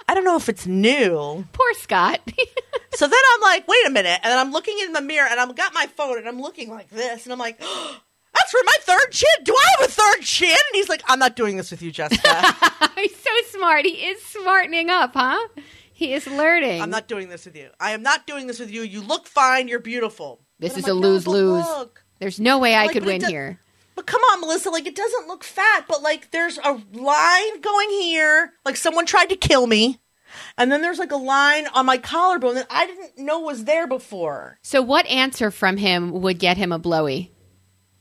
Speaker 1: "I don't know if it's new."
Speaker 2: Poor Scott. <laughs>
Speaker 1: So then I'm like, "Wait a minute!" And then I'm looking in the mirror, and I've got my phone, and I'm looking like this, and I'm like. <gasps> That's for my third chin. Do I have a third chin? And he's like, I'm not doing this with you, Jessica. <laughs>
Speaker 2: He's so smart. He is smartening up, huh? He is learning.
Speaker 1: I'm not doing this with you. I am not doing this with you. You look fine. You're beautiful.
Speaker 2: This is
Speaker 1: I'm
Speaker 2: a
Speaker 1: like, "No,
Speaker 2: lose-lose." There's no way I
Speaker 1: Like,
Speaker 2: could win
Speaker 1: does-
Speaker 2: here.
Speaker 1: But come on, Melissa, like it doesn't look fat, but like there's a line going here, like someone tried to kill me. And then there's like a line on my collarbone that I didn't know was there before.
Speaker 2: So, what answer from him would get him a blowy?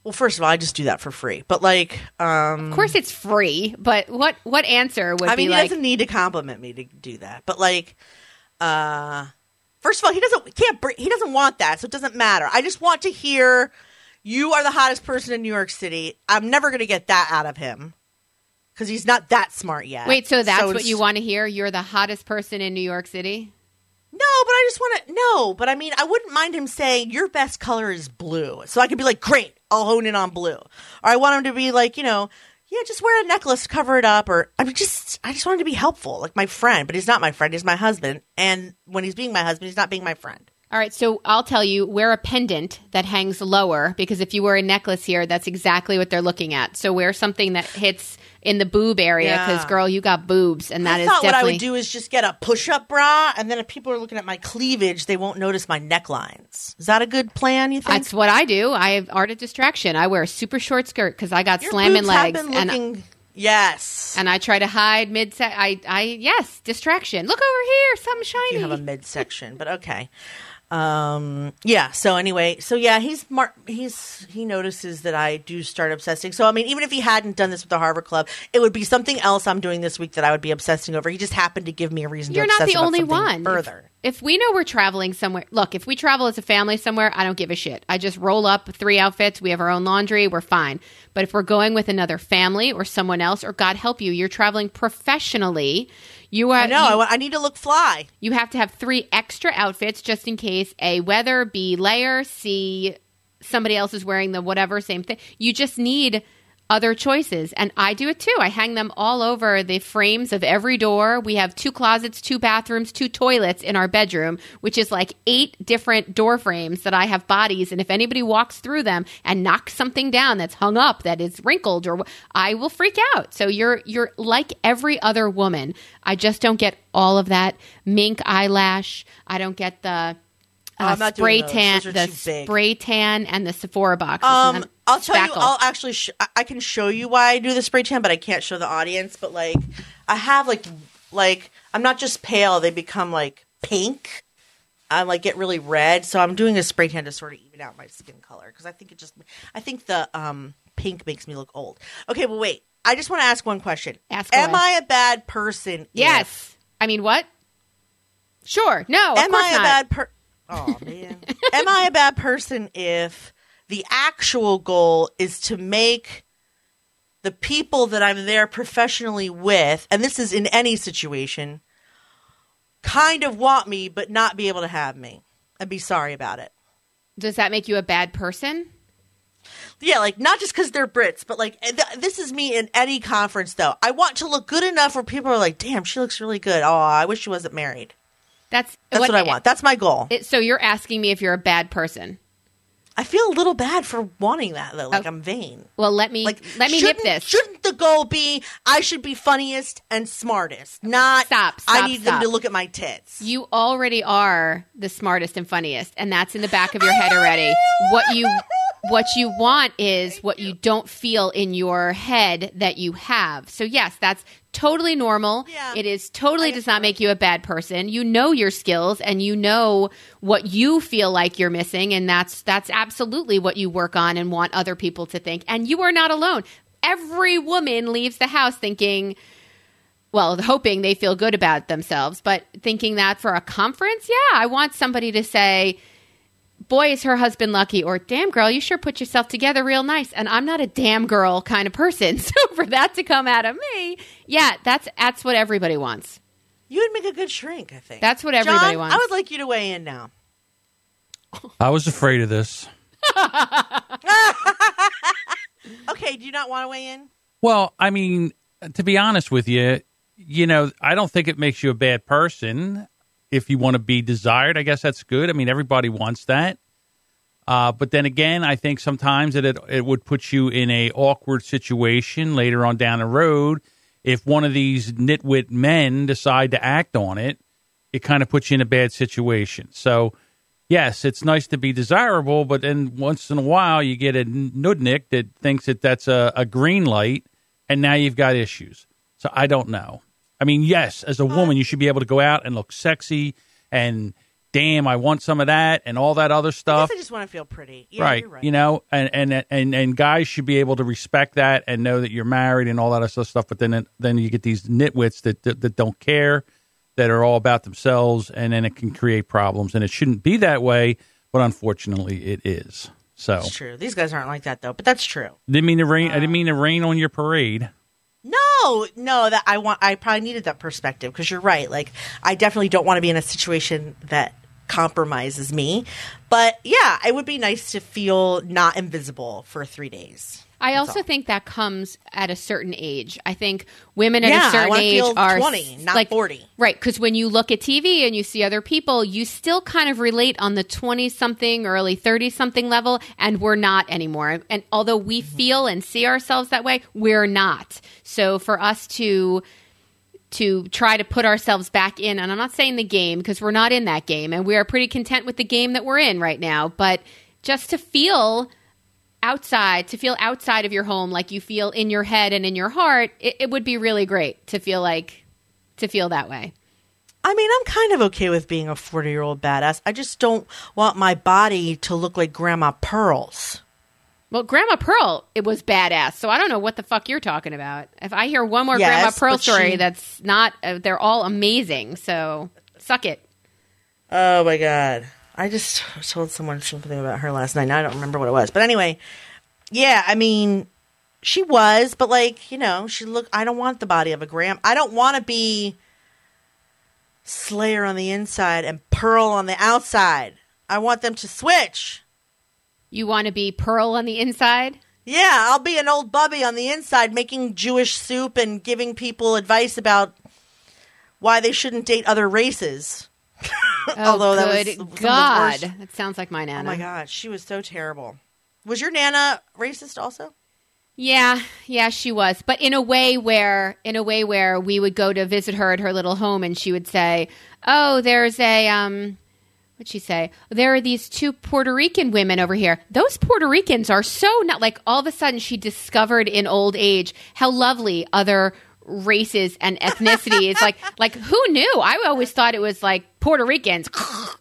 Speaker 1: Well, first of all, I just do that for free. But like, um
Speaker 2: Of course, it's free, but what what answer would
Speaker 1: I
Speaker 2: be
Speaker 1: mean, he
Speaker 2: like?
Speaker 1: doesn't need to compliment me to do that. But like, uh first of all, he doesn't can't he doesn't want that, so it doesn't matter. I just want to hear you are the hottest person in New York City. I'm never going to get that out of him because he's not that smart yet.
Speaker 2: Wait, so that's what you want to hear? You're the hottest person in New York City?
Speaker 1: No, but I just want to no. But I mean, I wouldn't mind him saying your best color is blue, so I could be like, great, I'll hone in on blue. Or I want him to be like, you know, yeah, just wear a necklace, cover it up, or I mean, just I just want him to be helpful, like my friend. But he's not my friend; he's my husband. And when he's being my husband, he's not being my friend.
Speaker 2: All right, so I'll tell you, wear a pendant that hangs lower because if you wear a necklace here, that's exactly what they're looking at. So wear something that hits in the boob area because,
Speaker 1: Yeah.
Speaker 2: girl, you got boobs, and that
Speaker 1: I
Speaker 2: is
Speaker 1: thought what I would do is just get a push-up bra, and then if people are looking at my cleavage, they won't notice my necklines. Is that a good plan? You think?
Speaker 2: That's what I do. I have art of distraction. I wear a super short skirt because I got
Speaker 1: Your
Speaker 2: slamming legs, and
Speaker 1: looking- yes.
Speaker 2: and I try to hide mid. I, I yes, distraction. Look over here, something shiny.
Speaker 1: you have a midsection, but okay. Um, yeah. So anyway, so yeah, he's mar- he's he notices that I do start obsessing. So I mean, even if he hadn't done this with the Harvard Club, it would be something else I'm doing this week that I would be obsessing over. He just happened to give me a reason.
Speaker 2: You're
Speaker 1: to
Speaker 2: not the only one.
Speaker 1: Further.
Speaker 2: If, if we know we're traveling somewhere, look, if we travel as a family somewhere, I don't give a shit. I just roll up three outfits. We have our own laundry. We're fine. But if we're going with another family or someone else, or God help you, you're traveling professionally. You are.
Speaker 1: I know. I, I need to look fly.
Speaker 2: You have to have three extra outfits just in case A, weather, B, layer, C, somebody else is wearing the whatever, same thing. You just need other choices. And I do it too. I hang them all over the frames of every door. We have two closets, two bathrooms, two toilets in our bedroom, which is like eight different door frames that I have bodies. And if anybody walks through them and knocks something down that's hung up, that is wrinkled, or I will freak out. So you're you're like every other woman. I just don't get all of that mink eyelash. I don't get the.
Speaker 1: Oh,
Speaker 2: Uh, spray tan, the spray tan, and the Sephora box.
Speaker 1: Um, I'll tell you. I'll actually. Sh- I- can show you why I do the spray tan, but I can't show the audience. But like, I have like, like I'm not just pale; they become like pink. I like get really red, so I'm doing a spray tan to sort of even out my skin color because I think it just. I think the um pink makes me look old. Okay, but wait. I just want to ask one question.
Speaker 2: Ask
Speaker 1: Am
Speaker 2: away.
Speaker 1: I a bad person? if-
Speaker 2: yes. I mean, what? Sure. No.
Speaker 1: Am I
Speaker 2: not.
Speaker 1: bad per? Oh man, <laughs> am I a bad person if the actual goal is to make the people that I'm there professionally with, and this is in any situation, kind of want me but not be able to have me and be sorry about it?
Speaker 2: Does that make you a bad person?
Speaker 1: Yeah, like not just because they're Brits, but like th- this is me in any conference though. I want to look good enough where people are like, "Damn, she looks really good." Oh, I wish she wasn't married.
Speaker 2: That's
Speaker 1: That's what, I want. That's my goal.
Speaker 2: It, so you're asking me if you're a bad person.
Speaker 1: I feel a little bad for wanting that though. Like
Speaker 2: Okay.
Speaker 1: I'm vain.
Speaker 2: Well, let me
Speaker 1: Like
Speaker 2: let me nip this.
Speaker 1: Shouldn't the goal be I should be funniest and smartest? Not
Speaker 2: Stop,
Speaker 1: I need
Speaker 2: stop.
Speaker 1: them to look at my tits.
Speaker 2: You already are the smartest and funniest, and that's in the back of your <laughs> head already. What you what you want is what you don't feel in your head that you have. So yes, that's totally normal.
Speaker 1: Yeah.
Speaker 2: It is totally does not make you a bad person. You know your skills and you know what you feel like you're missing and that's that's absolutely what you work on and want other people to think. And you are not alone. Every woman leaves the house thinking well, hoping they feel good about themselves, but thinking that for a conference, yeah, I want somebody to say, boy, is her husband lucky, or damn girl, you sure put yourself together real nice. And I'm not a damn girl kind of person. <laughs> So for that to come out of me, yeah, that's that's what everybody wants.
Speaker 1: you would make a good shrink, I think.
Speaker 2: That's what everybody
Speaker 1: John,
Speaker 2: wants.
Speaker 1: I would like you to weigh in now.
Speaker 3: I was afraid of this. <laughs>
Speaker 1: Okay, do you not want to weigh in?
Speaker 3: Well, I mean, to be honest with you, you know, I don't think it makes you a bad person if you want to be desired. I guess that's good. I mean, everybody wants that. Uh, but then again, I think sometimes it, it it would put you in a awkward situation later on down the road if one of these nitwit men decide to act on it. It kind of puts you in a bad situation. So, yes, it's nice to be desirable, but then once in a while you get a nudnik that thinks that that's a, a green light, and now you've got issues. So I don't know. I mean, yes, as a woman, you should be able to go out and look sexy and damn, I want some of that and all that other
Speaker 1: I
Speaker 3: stuff.
Speaker 1: guess I just want to feel pretty. Yeah,
Speaker 3: right.
Speaker 1: you're right.
Speaker 3: You know, and, and and and guys should be able to respect that and know that you're married and all that other stuff. But then then you get these nitwits that, that that don't care, that are all about themselves, and then it can create problems. And it shouldn't be that way, but unfortunately, it is. So
Speaker 1: That's true. These guys aren't like that though, but that's true.
Speaker 3: didn't mean to rain. I didn't mean to um, rain on your parade.
Speaker 1: No, no, that I want. I probably needed that perspective because you're right. Like, I definitely don't want to be in a situation that compromises me. But yeah, it would be nice to feel not invisible for three days.
Speaker 2: I also think that comes at a certain age. I think women at
Speaker 1: Yeah,
Speaker 2: a certain age
Speaker 1: feel
Speaker 2: are
Speaker 1: 20, not
Speaker 2: like,
Speaker 1: 40.
Speaker 2: Right, because when you look at TV and you see other people, you still kind of relate on the 20 something, early 30 something level, and we're not anymore. And although we
Speaker 1: Mm-hmm.
Speaker 2: feel and see ourselves that way, we're not. So for us to to try to put ourselves back in, and I'm not saying the game because we're not in that game, and we are pretty content with the game that we're in right now, but just to feel outside, to feel outside of your home like you feel in your head and in your heart, it, it would be really great to feel like to feel that way.
Speaker 1: I mean, I'm kind of okay with being a 40 year old badass. I just don't want my body to look like Grandma Pearl's.
Speaker 2: Well, Grandma Pearl, it was badass. So I don't know what the fuck you're talking about. If I hear one more
Speaker 1: Yes,
Speaker 2: Grandma Pearl story,
Speaker 1: she-
Speaker 2: that's not. Uh, they're all amazing. So suck it.
Speaker 1: Oh my god. I just told someone something about her last night. Now I don't remember what it was. But anyway, yeah, I mean, she was, but like, you know, she look I don't want the body of a gram. I don't want to be Slayer on the inside and Pearl on the outside. I want them to switch.
Speaker 2: You want to be Pearl on the inside?
Speaker 1: Yeah, I'll be an old bubby on the inside making Jewish soup and giving people advice about why they shouldn't date other races.
Speaker 2: Oh, <laughs> <laughs>
Speaker 1: Although that was
Speaker 2: good
Speaker 1: some
Speaker 2: God. That sounds like my nana.
Speaker 1: Oh my god, she was so terrible. Was your nana racist also?
Speaker 2: Yeah, yeah, she was, but in a way where, in a way where we would go to visit her at her little home, and she would say, "Oh, there's a um, what'd she say? There are these two Puerto Rican women over here. Those Puerto Ricans are so not like all of a sudden she discovered in old age how lovely other races and ethnicities like <laughs> like who knew i always thought it was like puerto ricans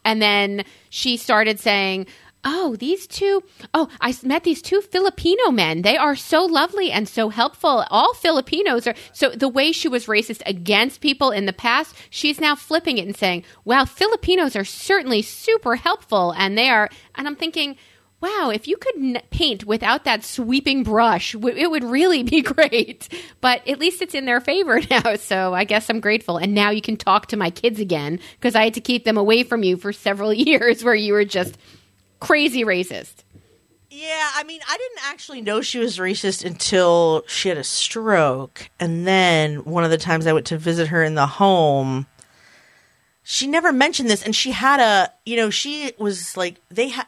Speaker 2: and then she started saying oh these two, oh, I met these two filipino men they are so lovely and so helpful all filipinos are so the way she was racist against people in the past she's now flipping it and saying wow filipinos are certainly super helpful and they are and i'm thinking wow, if you could n- paint without that sweeping brush, w- it would really be <laughs> great. But at least it's in their favor <laughs> now. So I guess I'm grateful. And now you can talk to my kids again because I had to keep them away from you for several <laughs> years where you were just crazy racist.
Speaker 1: Yeah, I mean, I didn't actually know she was racist until she had a stroke. And then one of the times I went to visit her in the home, she never mentioned this. And she had a, you know, she was like, they had,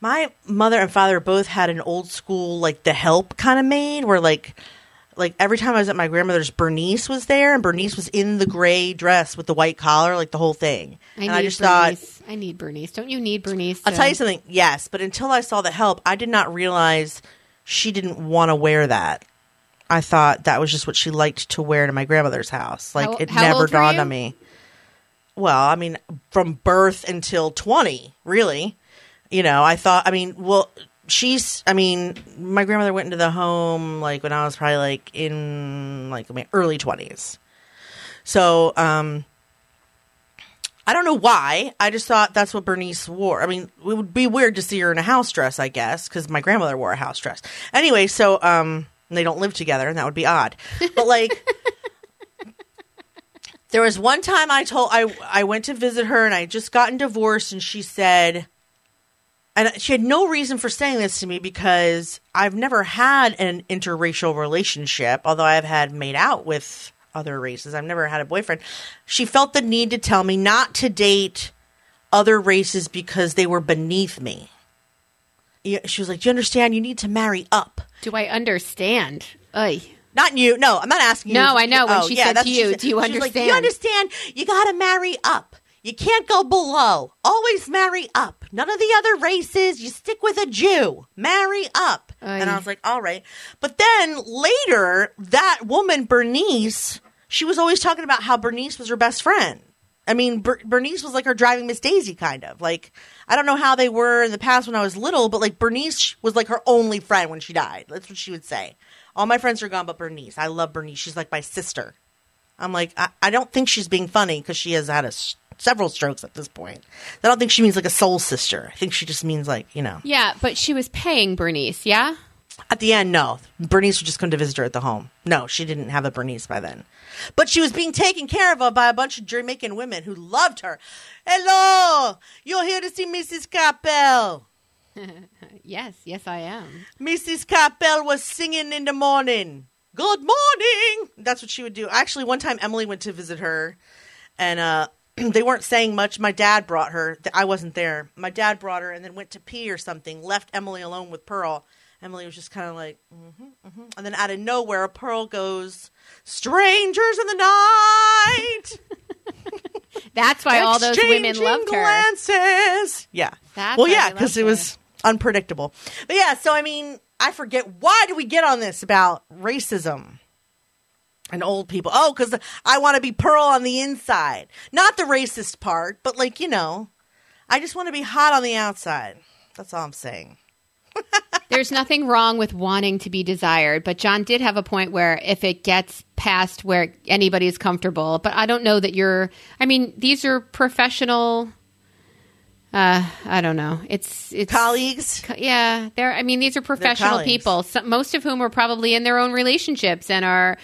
Speaker 1: my mother and father both had an old school, like the help kind of maid where like, like every time I was at my grandmother's, Bernice was there, and Bernice was in the gray dress with the white collar, like the whole thing. and I just thought,
Speaker 2: Bernice. I need Bernice. Don't you need Bernice?
Speaker 1: I'll
Speaker 2: to-
Speaker 1: tell you something. Yes, but until I saw the help, I did not realize she didn't want to wear that. I thought that was just what she liked to wear to my grandmother's house. Like
Speaker 2: How-
Speaker 1: it
Speaker 2: how
Speaker 1: never dawned on me. Well, I mean, from birth until twenty, really. You know, I thought. I mean, well, she's. I mean, my grandmother went into the home like when I was probably like in like my early twenties. So, um, I don't know why. I just thought that's what Bernice wore. I mean, it would be weird to see her in a house dress, I guess, because my grandmother wore a house dress. Anyway, so um, they don't live together, and that would be odd. But like, <laughs> there was one time I told I I went to visit her, and I just gotten divorced, and she said, and she had no reason for saying this to me because I've never had an interracial relationship, although I've had made out with other races. I've never had a boyfriend. She felt the need to tell me not to date other races because they were beneath me. She was like, "Do you understand? You need to marry up."
Speaker 2: Do I understand? Ay.
Speaker 1: Not you. No, I'm not asking you.
Speaker 2: No, I know. When
Speaker 1: Oh,
Speaker 2: she
Speaker 1: yeah,
Speaker 2: said to you. "Do you
Speaker 1: was like,
Speaker 2: understand?"
Speaker 1: you understand? You got to marry up. You can't go below. Always marry up. None of the other races. You stick with a Jew. Marry up. And I was like, all right. But then later, that woman, Bernice, she was always talking about how Bernice was her best friend. I mean, Ber- Bernice was like her driving Miss Daisy, kind of. Like, I don't know how they were in the past when I was little, but like Bernice was like her only friend when she died. That's what she would say. All my friends are gone, but Bernice. I love Bernice. She's like my sister. I'm like, I, I don't think she's being funny because she has had a s- several strokes at this point. I don't think she means like a soul sister. I think she just means like, you know.
Speaker 2: Yeah, but she was paying Bernice, yeah?
Speaker 1: At the end, no. Bernice would just come to visit her at the home. No, she didn't have a Bernice by then. But she was being taken care of by a bunch of Jamaican women who loved her. Hello! You're here to see Mrs. Capel. <laughs>
Speaker 2: Yes, yes, I am.
Speaker 1: Mrs. Capel was singing in the morning. Good morning. That's what she would do. Actually, one time Emily went to visit her, and uh, <clears throat> they weren't saying much. My dad brought her. I wasn't there. My dad brought her, and then went to pee or something. Left Emily alone with Pearl. Emily was just kind of like, mm-hmm, mm-hmm. and then out of nowhere, Pearl goes, "Strangers in the night." <laughs>
Speaker 2: That's why all those women loved her.
Speaker 1: Glances. Yeah.
Speaker 2: That's
Speaker 1: well, yeah, because it was unpredictable. But yeah, so I mean, I forget why do we get on this about racism and old people? Oh, because I want to be Pearl on the inside, not the racist part, but like you know, I just want to be hot on the outside. That's all I'm saying. <laughs>
Speaker 2: There's nothing wrong with wanting to be desired, but John did have a point where if it gets past where anybody is comfortable, but I don't know that you're. I mean, these are professional. Uh, I don't know. It's it's
Speaker 1: Colleagues.
Speaker 2: Co- Yeah, they're. I mean, these are professional people. Some, most of whom are probably in their own relationships and are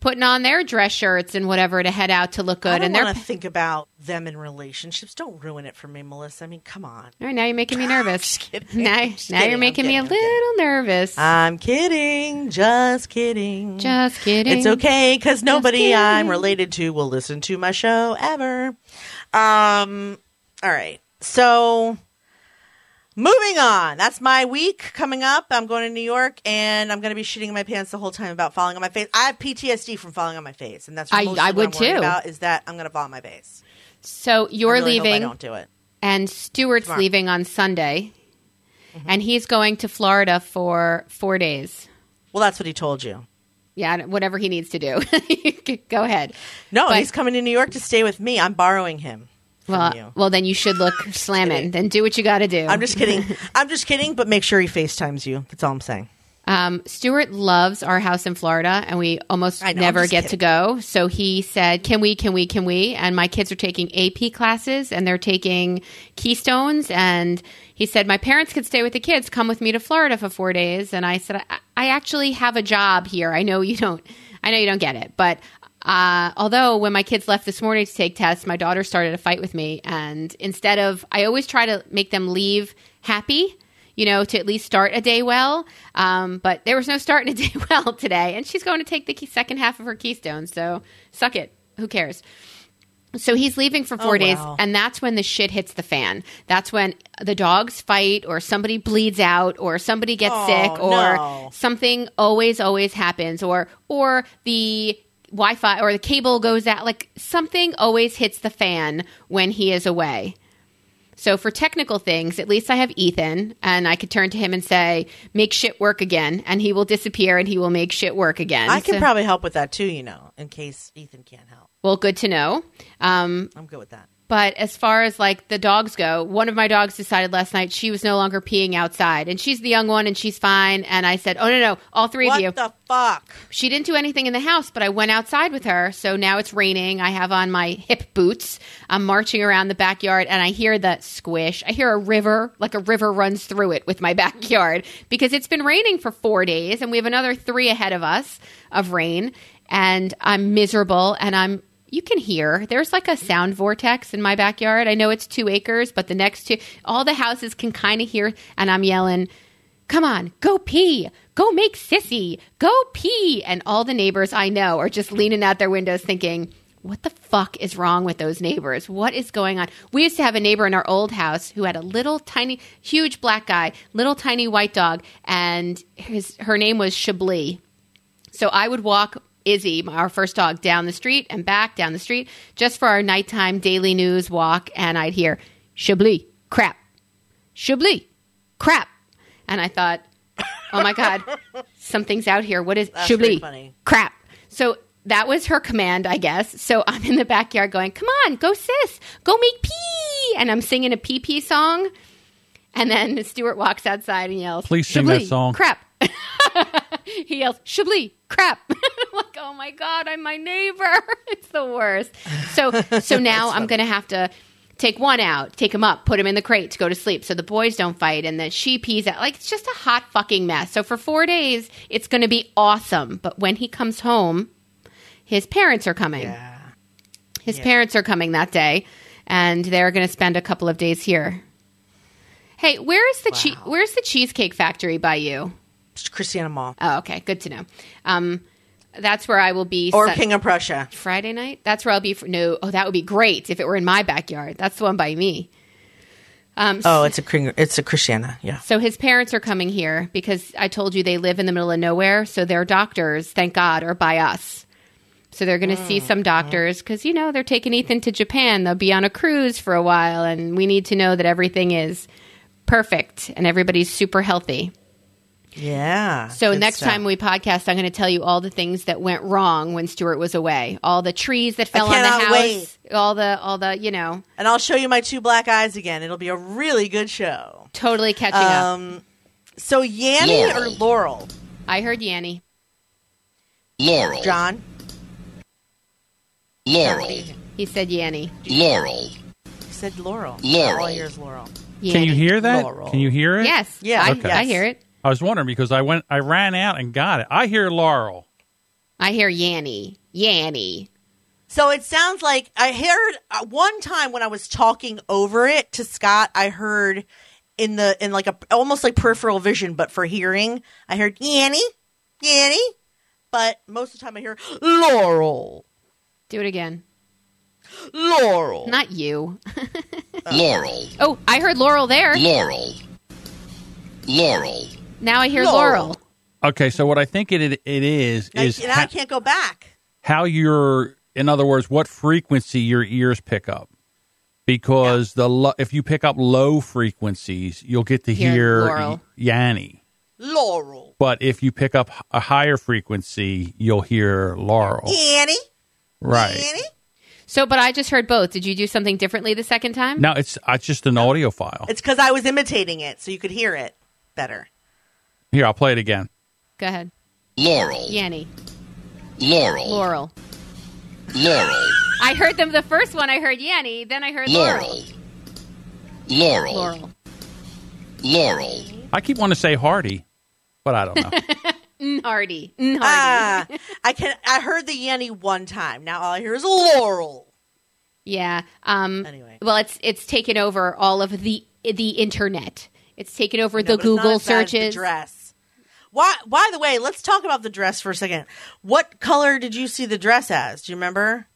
Speaker 2: putting on their dress shirts and whatever to head out to look
Speaker 1: I
Speaker 2: good.
Speaker 1: don't
Speaker 2: And they're.
Speaker 1: want to think about them in relationships. Don't ruin it for me, Melissa. I mean, come on.
Speaker 2: All right, now you're making me <laughs> nervous. <laughs>
Speaker 1: Just kidding.
Speaker 2: Now, now
Speaker 1: kidding.
Speaker 2: you're making me a
Speaker 1: kidding.
Speaker 2: Little nervous.
Speaker 1: I'm kidding. Just kidding.
Speaker 2: Just kidding.
Speaker 1: It's okay because nobody I'm related to will listen to my show ever. Um. All right. So, moving on. That's my week coming up. I'm going to New York and I'm going to be shitting in my pants the whole time about falling on my face. I have PTSD from falling on my face, and that's
Speaker 2: I- I
Speaker 1: what
Speaker 2: would
Speaker 1: I'm
Speaker 2: too.
Speaker 1: About is that I'm going to fall on my face.
Speaker 2: So you're
Speaker 1: really
Speaker 2: leaving.
Speaker 1: I don't do it.
Speaker 2: and Stuart's
Speaker 1: Tomorrow.
Speaker 2: leaving on Sunday,
Speaker 1: Mm-hmm.
Speaker 2: and he's going to Florida for four days.
Speaker 1: Well, that's what he told you.
Speaker 2: Yeah, whatever he needs to do. <laughs> Go ahead.
Speaker 1: No,
Speaker 2: But-
Speaker 1: he's coming to New York to stay with me. I'm borrowing him.
Speaker 2: Well, well, then you should look slamming. Then do what you got to do.
Speaker 1: I'm just kidding. <laughs> I'm just kidding, but make sure he FaceTimes you. That's all I'm saying.
Speaker 2: Um, Stuart loves our house in Florida, and we almost
Speaker 1: know,
Speaker 2: never get to go. So he said, "Can we? Can we? Can we?" And my kids are taking AP classes, and they're taking Keystones. And he said, "My parents could stay with the kids. Come with me to Florida for four days." And I said, "I, I actually have a job here. I know you don't. I know you don't get it, but." Uh, although when my kids left this morning to take tests, my daughter started a fight with me, and instead of, I always try to make them leave happy you know, to at least start a day well. Um, but there was no starting a day <laughs> well today, and she's going to take the key- second half of her keystone. So suck it. Who cares? So he's leaving for four
Speaker 1: Oh,
Speaker 2: days,
Speaker 1: wow.
Speaker 2: and that's when the shit hits the fan. That's when the dogs fight, or somebody bleeds out, or somebody gets
Speaker 1: Oh,
Speaker 2: sick, or
Speaker 1: no.
Speaker 2: something always, always happens, or or the Wi-Fi or the cable goes out. Like something always hits the fan when he is away. So for technical things, at least I have Ethan, and I could turn to him and say, "Make shit work again," and he will disappear and he will make shit work again.
Speaker 1: I can
Speaker 2: So-
Speaker 1: probably help with that too, you know, in case Ethan can't help.
Speaker 2: well, good to know. Um,
Speaker 1: I'm good with that.
Speaker 2: But as far as like the dogs go, one of my dogs decided last night she was no longer peeing outside, and she's the young one and she's fine. And I said, "Oh no, no, all three
Speaker 1: What
Speaker 2: of you."
Speaker 1: What the fuck?
Speaker 2: She didn't do anything in the house, but I went outside with her. So now it's raining. I have on my hip boots. I'm marching around the backyard and I hear the squish. I hear a river, like a river runs through it with my <laughs> backyard because it's been raining for four days and we have another three ahead of us of rain. And I'm miserable and I'm you can hear there's like a sound vortex in my backyard. I know it's two acres, but the next two, all the houses can kind of hear, and I'm yelling, Come on, go pee. Go make sissy. Go pee. And all the neighbors I know are just leaning out their windows thinking, what the fuck is wrong with those neighbors? What is going on? We used to have a neighbor in our old house who had a little tiny, huge black guy, little tiny white dog, and his her name was Chablis. So I would walk Izzy, our first dog, down the street and back down the street just for our nighttime daily news walk, and I'd hear Chablis, crap, Chablis, crap. And I thought, oh my God, <laughs> something's out here. What is
Speaker 1: That's
Speaker 2: Chablis?
Speaker 1: funny.
Speaker 2: Crap. So that was her command, I guess. So I'm in the backyard going, come on, go sis, go make pee. And I'm singing a pee pee song. And then Stuart walks outside and yells,
Speaker 3: Please sing that song."
Speaker 2: Crap. <laughs> <laughs> he yells, Chablis, crap. <laughs> I'm like, oh my God, I'm my neighbor. <laughs> It's the worst. So so now I'm gonna have to take one out, take him up, put him in the crate to go to sleep so the boys don't fight and then she pees out. Like it's just a hot fucking mess. So for four days it's gonna be awesome. But when he comes home, his parents are coming.
Speaker 1: Yeah.
Speaker 2: His parents are coming that day, and they're going to spend a couple of days here. Hey, where is the che- where's the cheesecake factory by you?
Speaker 1: Christiana Mall
Speaker 2: Oh, okay, good to know. Um, that's where I will be.
Speaker 1: or King of Prussia.
Speaker 2: Friday night. That's where I'll be. For, no, oh, that would be great if it were in my backyard. That's the one by me. Um,
Speaker 1: Oh, it's a it's a Christiana. Yeah.
Speaker 2: So his parents are coming here because I told you they live in the middle of nowhere. So their doctors, thank God, are by us. So they're going to see some doctors because, you know, they're taking Ethan to Japan. They'll be on a cruise for a while, and we need to know that everything is perfect and everybody's super healthy.
Speaker 1: Yeah.
Speaker 2: So next
Speaker 1: stuff.
Speaker 2: time we podcast, I'm going to tell you all the things that went wrong when Stuart was away. All the trees that fell on the house.
Speaker 1: wait.
Speaker 2: All the, all the, you know,
Speaker 1: and I'll show you my two black eyes again. It'll be a really good show.
Speaker 2: totally catching up.
Speaker 1: Um, so Yanny or
Speaker 4: Laurel.
Speaker 1: Laurel?
Speaker 2: I heard Yanny.
Speaker 4: Laurel,
Speaker 1: John?
Speaker 4: Laurel,
Speaker 2: He said Yanny.
Speaker 4: Laurel,
Speaker 1: He said Laurel.
Speaker 4: Laurel.
Speaker 1: All I hear is Laurel.
Speaker 3: Can you hear that?
Speaker 1: Laurel.
Speaker 3: Can you hear it?
Speaker 2: Yes.
Speaker 1: Yeah,
Speaker 2: I,
Speaker 1: okay.
Speaker 2: I hear it.
Speaker 3: I was wondering because I went, I ran out and got it. I hear Laurel.
Speaker 2: I hear Yanny. Yanny.
Speaker 1: So it sounds like I heard uh, one time when I was talking over it to Scott, I heard in the in like a almost like peripheral vision, but for hearing, I heard Yanny, Yanny. But most of the time, I hear Laurel,
Speaker 2: Do it again.
Speaker 1: Laurel.
Speaker 2: Not you. <laughs>
Speaker 4: Laurel,
Speaker 2: Oh, I heard Laurel there.
Speaker 4: Laurel, Laurel,
Speaker 2: Now I hear
Speaker 1: Laurel.
Speaker 2: Laurel.
Speaker 3: Okay, so what I think it it is is
Speaker 1: and I
Speaker 3: ha-
Speaker 1: can't go back.
Speaker 3: how your, in other words, what frequency your ears pick up. Because the lo- if you pick up low frequencies, you'll get to
Speaker 2: Hear
Speaker 3: hear,
Speaker 2: Laurel.
Speaker 3: Yanny.
Speaker 1: Laurel,
Speaker 3: But if you pick up a higher frequency, you'll hear Laurel.
Speaker 1: Yanny,
Speaker 3: Right.
Speaker 1: Yanny.
Speaker 2: So, but I just heard both. Did you do something differently the second time?
Speaker 3: No, it's it's just an audio file.
Speaker 1: It's because I was imitating it, so you could hear it better.
Speaker 3: Here, I'll play it again.
Speaker 2: Go ahead.
Speaker 4: Laurel,
Speaker 2: Yanny.
Speaker 4: Laurel,
Speaker 2: Laurel.
Speaker 4: Laurel,
Speaker 2: I heard them the first one. I heard Yanny. Then I heard Laurel.
Speaker 4: Laurel, Laurel,
Speaker 2: Laurel.
Speaker 4: Laurel,
Speaker 3: I keep wanting to say Hardy, but I don't know. <laughs>
Speaker 2: Hardy. Hardy.
Speaker 1: Ah, I can. I heard the Yanny one time. Now all I hear is Laurel.
Speaker 2: Yeah. Um,
Speaker 1: Anyway.
Speaker 2: Well, it's it's taken over all of the the internet. It's taken over
Speaker 1: No,
Speaker 2: the
Speaker 1: but it's not
Speaker 2: Google
Speaker 1: as the
Speaker 2: searches.
Speaker 1: Dress. Why? By the way, let's talk about the dress for a second. What color did you see the dress as? Do you remember?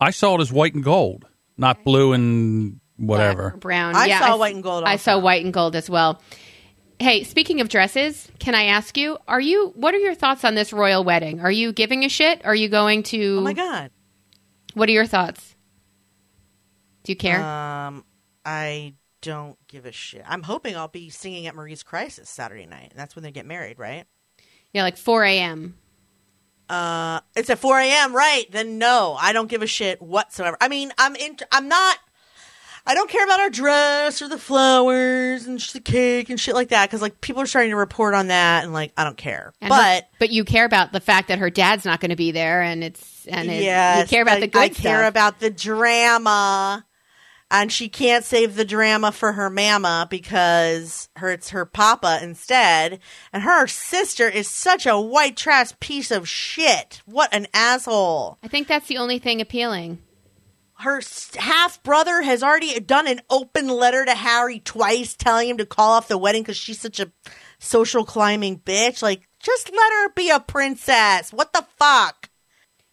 Speaker 3: I saw it as white and gold, not blue and whatever.
Speaker 2: Black brown.
Speaker 1: I
Speaker 2: yeah,
Speaker 1: saw
Speaker 2: s-
Speaker 1: white and gold
Speaker 2: I saw white and gold as well. Hey, speaking of dresses, can I ask you? Are you? What are your thoughts on this royal wedding? Are you giving a shit? Are you going to?
Speaker 1: Oh my god.
Speaker 2: What are your thoughts? Do you care?
Speaker 1: Um, I don't give a shit. I'm hoping I'll be singing at Marie's Crisis Saturday night. That's when they get married, right?
Speaker 2: yeah, like 4 a.m.
Speaker 1: Uh, it's at 4 a.m. Right? Then no, I don't give a shit whatsoever. I mean, I'm in. I'm not. I don't care about our dress or the flowers and sh- the cake and shit like that because like people are starting to report on that and like I don't care.
Speaker 2: And
Speaker 1: but
Speaker 2: her- but you care about the fact that her dad's not going to be there, and it's and it,
Speaker 1: yes,
Speaker 2: you care about
Speaker 1: I,
Speaker 2: the good
Speaker 1: I care about the drama, and she can't save the drama for her mama because her it's her papa instead, and her sister is such a white trash piece of shit. What an asshole!
Speaker 2: I think that's the only thing appealing.
Speaker 1: her half brother has already done an open letter to Harry twice telling him to call off the wedding because she's such a social climbing bitch. Like, just let her be a princess. What the fuck?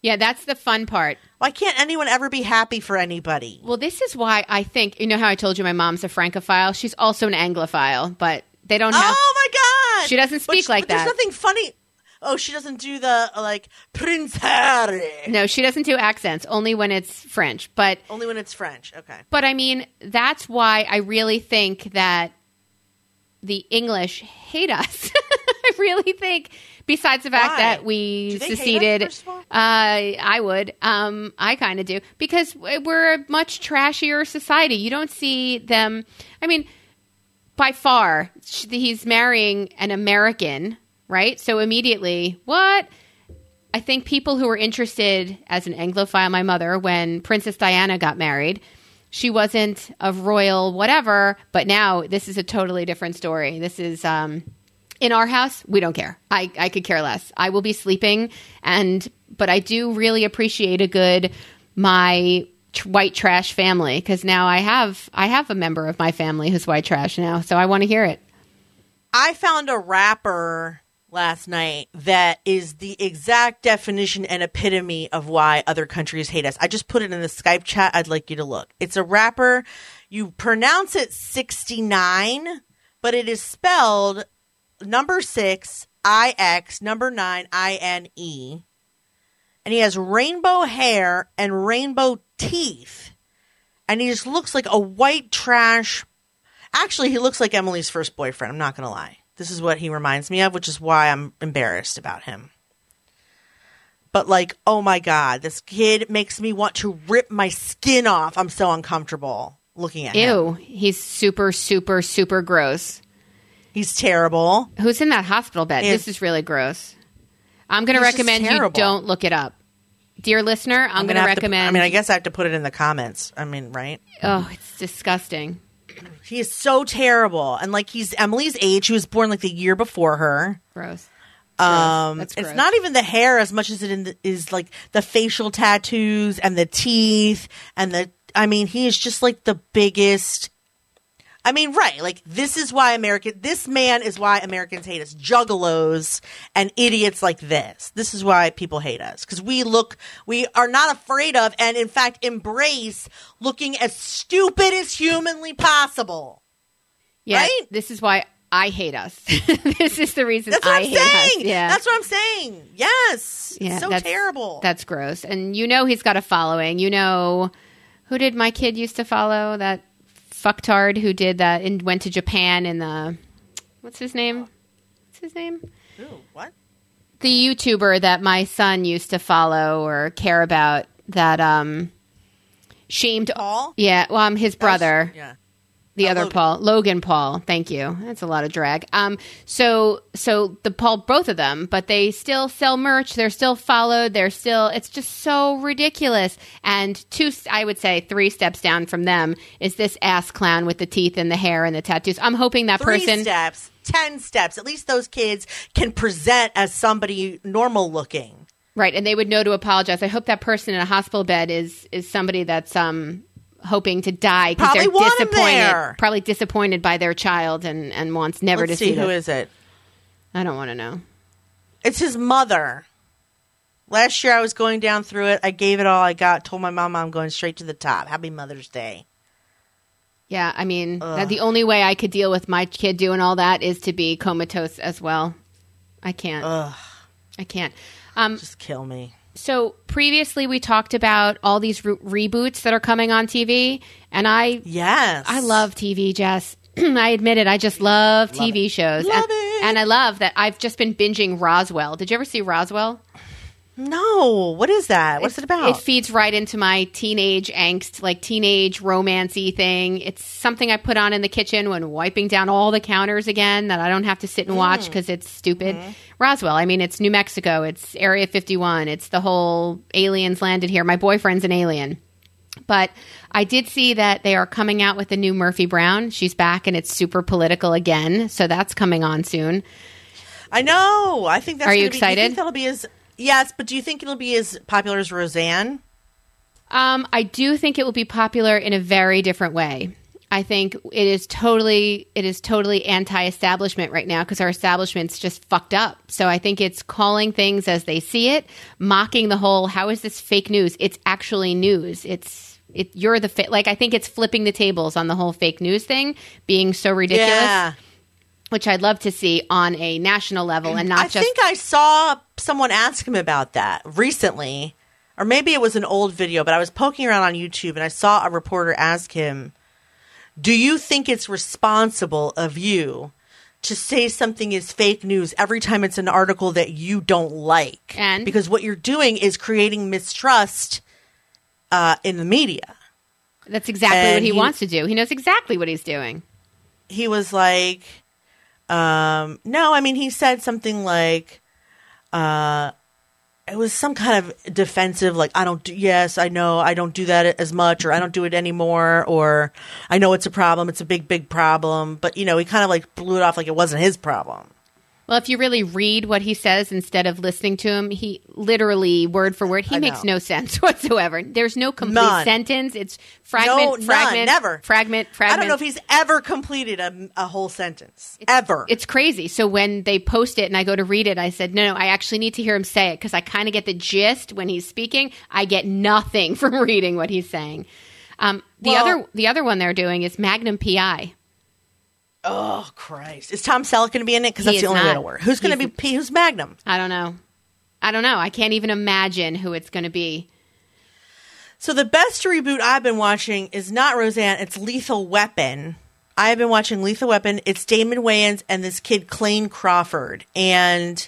Speaker 2: Yeah, that's the fun part.
Speaker 1: Why can't anyone ever be happy for anybody?
Speaker 2: Well, this is why I think you know how I told you my mom's a Francophile. She's also an Anglophile, but they don't have.
Speaker 1: oh my god,
Speaker 2: She doesn't speak
Speaker 1: she-
Speaker 2: like that.
Speaker 1: There's nothing funny. Oh, she doesn't do the like Prince Harry.
Speaker 2: No, she doesn't do accents. Only when it's French. But
Speaker 1: Only when it's French. Okay.
Speaker 2: but I mean that's why I really think that the English hate us. <laughs> <laughs> I really think. Besides the fact
Speaker 1: Why?
Speaker 2: that we
Speaker 1: us,
Speaker 2: seceded,
Speaker 1: first of all?
Speaker 2: uh, I would. Um, I kind of do because we're a much trashier society. You don't see them. I mean, by far, he's marrying an American, right? So immediately, what? I think people who were interested as an Anglophile, my mother, when Princess Diana got married, she wasn't of royal whatever, but now this is a totally different story. This is um, in our house. We don't care. I, I could care less. I will be sleeping, and but I do really appreciate a good my white trash family because now I have I have a member of my family who's white trash now, so I want to hear it.
Speaker 1: I found a rapper last night that is the exact definition and epitome of why other countries hate us. I just put it in the Skype chat. I'd like you to look. It's a rapper. You pronounce it 69, but it is spelled number 6 I X number 9 I N E. And he has rainbow hair and rainbow teeth. And he just looks like a white trash Actually, he looks like Emily's first boyfriend. I'm not going to lie. This is what he reminds me of, which is why I'm embarrassed about him. But, like, oh my God, this kid makes me want to rip my skin off. I'm so uncomfortable looking at him.
Speaker 2: Ew, he's super super super gross.
Speaker 1: He's terrible.
Speaker 2: Who's in that hospital bed?
Speaker 1: Yes.
Speaker 2: This is really gross. I'm going to recommend you don't look it up. Dear listener, I'm, going to
Speaker 1: gonna
Speaker 2: recommend.
Speaker 1: I mean, I guess I have to put it in the comments. I mean, right?
Speaker 2: oh, it's disgusting.
Speaker 1: He is so terrible. And, like, he's Emily's age. He was born, like, the year before her.
Speaker 2: Gross.
Speaker 1: Um,
Speaker 2: That's
Speaker 1: it's not even the hair as much as it in the, is like the facial tattoos and the teeth and the. I mean, he is just like the biggest. I mean, right? Like this is why American. This man is why Americans hate us. Juggalos and idiots like this. This is why people hate us because we look. We are not afraid of, and in fact, embrace looking as stupid as humanly possible.
Speaker 2: Yeah,
Speaker 1: Right?
Speaker 2: this is why I hate us. <laughs> this is the reason
Speaker 1: That's what
Speaker 2: I
Speaker 1: am
Speaker 2: hate
Speaker 1: saying.
Speaker 2: us. Yeah,
Speaker 1: that's what I'm saying. Yes.
Speaker 2: Yeah,
Speaker 1: so
Speaker 2: that's-
Speaker 1: terrible.
Speaker 2: That's gross. And you know he's got a following. You know who did my kid used to follow? That fucktard who did that and went to Japan in the what's his name? What's his name?
Speaker 1: Ooh, what?
Speaker 2: The YouTuber that my son used to follow or care about that um shamed
Speaker 1: all.
Speaker 2: Yeah, well, I'm his brother.
Speaker 1: Yeah.
Speaker 2: The
Speaker 1: Oh,
Speaker 2: other
Speaker 1: Logan.
Speaker 2: Paul, Logan Paul. Thank you. That's a lot of drag. Um, so so the Paul, both of them, but they still sell merch. They're still followed. They're still. It's just so ridiculous. And two, I would say, three steps down from them is this ass clown with the teeth and the hair and the tattoos. I'm hoping that
Speaker 1: Three
Speaker 2: person.
Speaker 1: steps, ten steps. At least those kids can present as somebody normal looking.
Speaker 2: Right, and they would know to apologize. I hope that person in a hospital bed is is somebody that's um hoping to die because they're disappointed, probably disappointed by their child and and wants never
Speaker 1: Let's
Speaker 2: to
Speaker 1: see
Speaker 2: see
Speaker 1: who
Speaker 2: this.
Speaker 1: is it.
Speaker 2: I don't want to know.
Speaker 1: It's his mother. Last year I was going down through it. I gave it all I got. Told my mom I'm going straight to the top. Happy Mother's Day.
Speaker 2: Yeah, I mean, that the only way I could deal with my kid doing all that is to be comatose as well. I can't.
Speaker 1: Ugh,
Speaker 2: I can't. Um,
Speaker 1: just kill me.
Speaker 2: So previously we talked about all these re- reboots that are coming on TV, and I
Speaker 1: Yes,
Speaker 2: I love TV, Jess. <clears throat> I admit it. I just love, TV shows,
Speaker 1: Love
Speaker 2: and,
Speaker 1: it.
Speaker 2: and I love that I've just been binging Roswell. Did you ever see Roswell?
Speaker 1: No, what is that? What's it about?
Speaker 2: It feeds right into my teenage angst, like teenage romancy thing. It's something I put on in the kitchen when wiping down all the counters again that I don't have to sit and
Speaker 1: Mm.
Speaker 2: watch because it's stupid.
Speaker 1: Mm-hmm.
Speaker 2: Roswell, I mean, it's New Mexico, it's Area 51, it's the whole aliens landed here. My boyfriend's an alien. But I did see that they are coming out with a new Murphy Brown. She's back and it's super political again. So that's coming on soon.
Speaker 1: I know. I think that's.
Speaker 2: Are you
Speaker 1: be-
Speaker 2: excited?
Speaker 1: think that'll be as yes, but do you think it'll be as popular as Roseanne?
Speaker 2: Um, I do think it will be popular in a very different way. I think it is totally it is totally anti-establishment right now because our establishment's just fucked up. So I think it's calling things as they see it, mocking the whole how is this fake news? It's actually news. It's it you're the fa- like I think it's flipping the tables on the whole fake news thing being so ridiculous,
Speaker 1: Yeah.
Speaker 2: Which I'd love to see on a national level and not
Speaker 1: I
Speaker 2: just
Speaker 1: think I saw someone ask him about that recently, or maybe it was an old video, but I was poking around on YouTube and I saw a reporter ask him, Do you think it's responsible of you to say something is fake news every time it's an article that you don't like?
Speaker 2: And?
Speaker 1: because what you're doing is creating mistrust uh, in the media.
Speaker 2: that's exactly what he
Speaker 1: he-
Speaker 2: wants to do. He knows exactly what he's doing.
Speaker 1: he was like, um, no, I mean, he said something like, uh, it was some kind of defensive, like, I don't do, yes, I know, I don't do that as much, or I don't do it anymore, or I know it's a problem, it's a big, big problem. But, you know, he kind of like blew it off like it wasn't his problem.
Speaker 2: Well, if you really read what he says instead of listening to him, he literally word for word, he
Speaker 1: I
Speaker 2: makes
Speaker 1: know.
Speaker 2: no sense <laughs> whatsoever. There's no complete
Speaker 1: None.
Speaker 2: sentence. It's fragment,
Speaker 1: No, none,
Speaker 2: fragment,
Speaker 1: never.
Speaker 2: fragment, fragment.
Speaker 1: I don't know if he's ever completed a, a whole sentence. ever.
Speaker 2: It's crazy. So when they post it and I go to read it, I said, no, no, I actually need to hear him say it because I kind of get the gist when he's speaking. I get nothing <laughs> from reading what he's saying. Um, the
Speaker 1: Well-
Speaker 2: other, the other one they're doing is Magnum PI.
Speaker 1: Oh Christ! Is Tom Selleck going to be in it? Because that's the only way to work. Who's going to be? P- Who's Magnum?
Speaker 2: I don't know. I don't know. I can't even imagine who it's going to be.
Speaker 1: So the best reboot I've been watching is not Roseanne. It's Lethal Weapon. I've been watching Lethal Weapon. It's Damon Wayans and this kid Clayne Crawford, and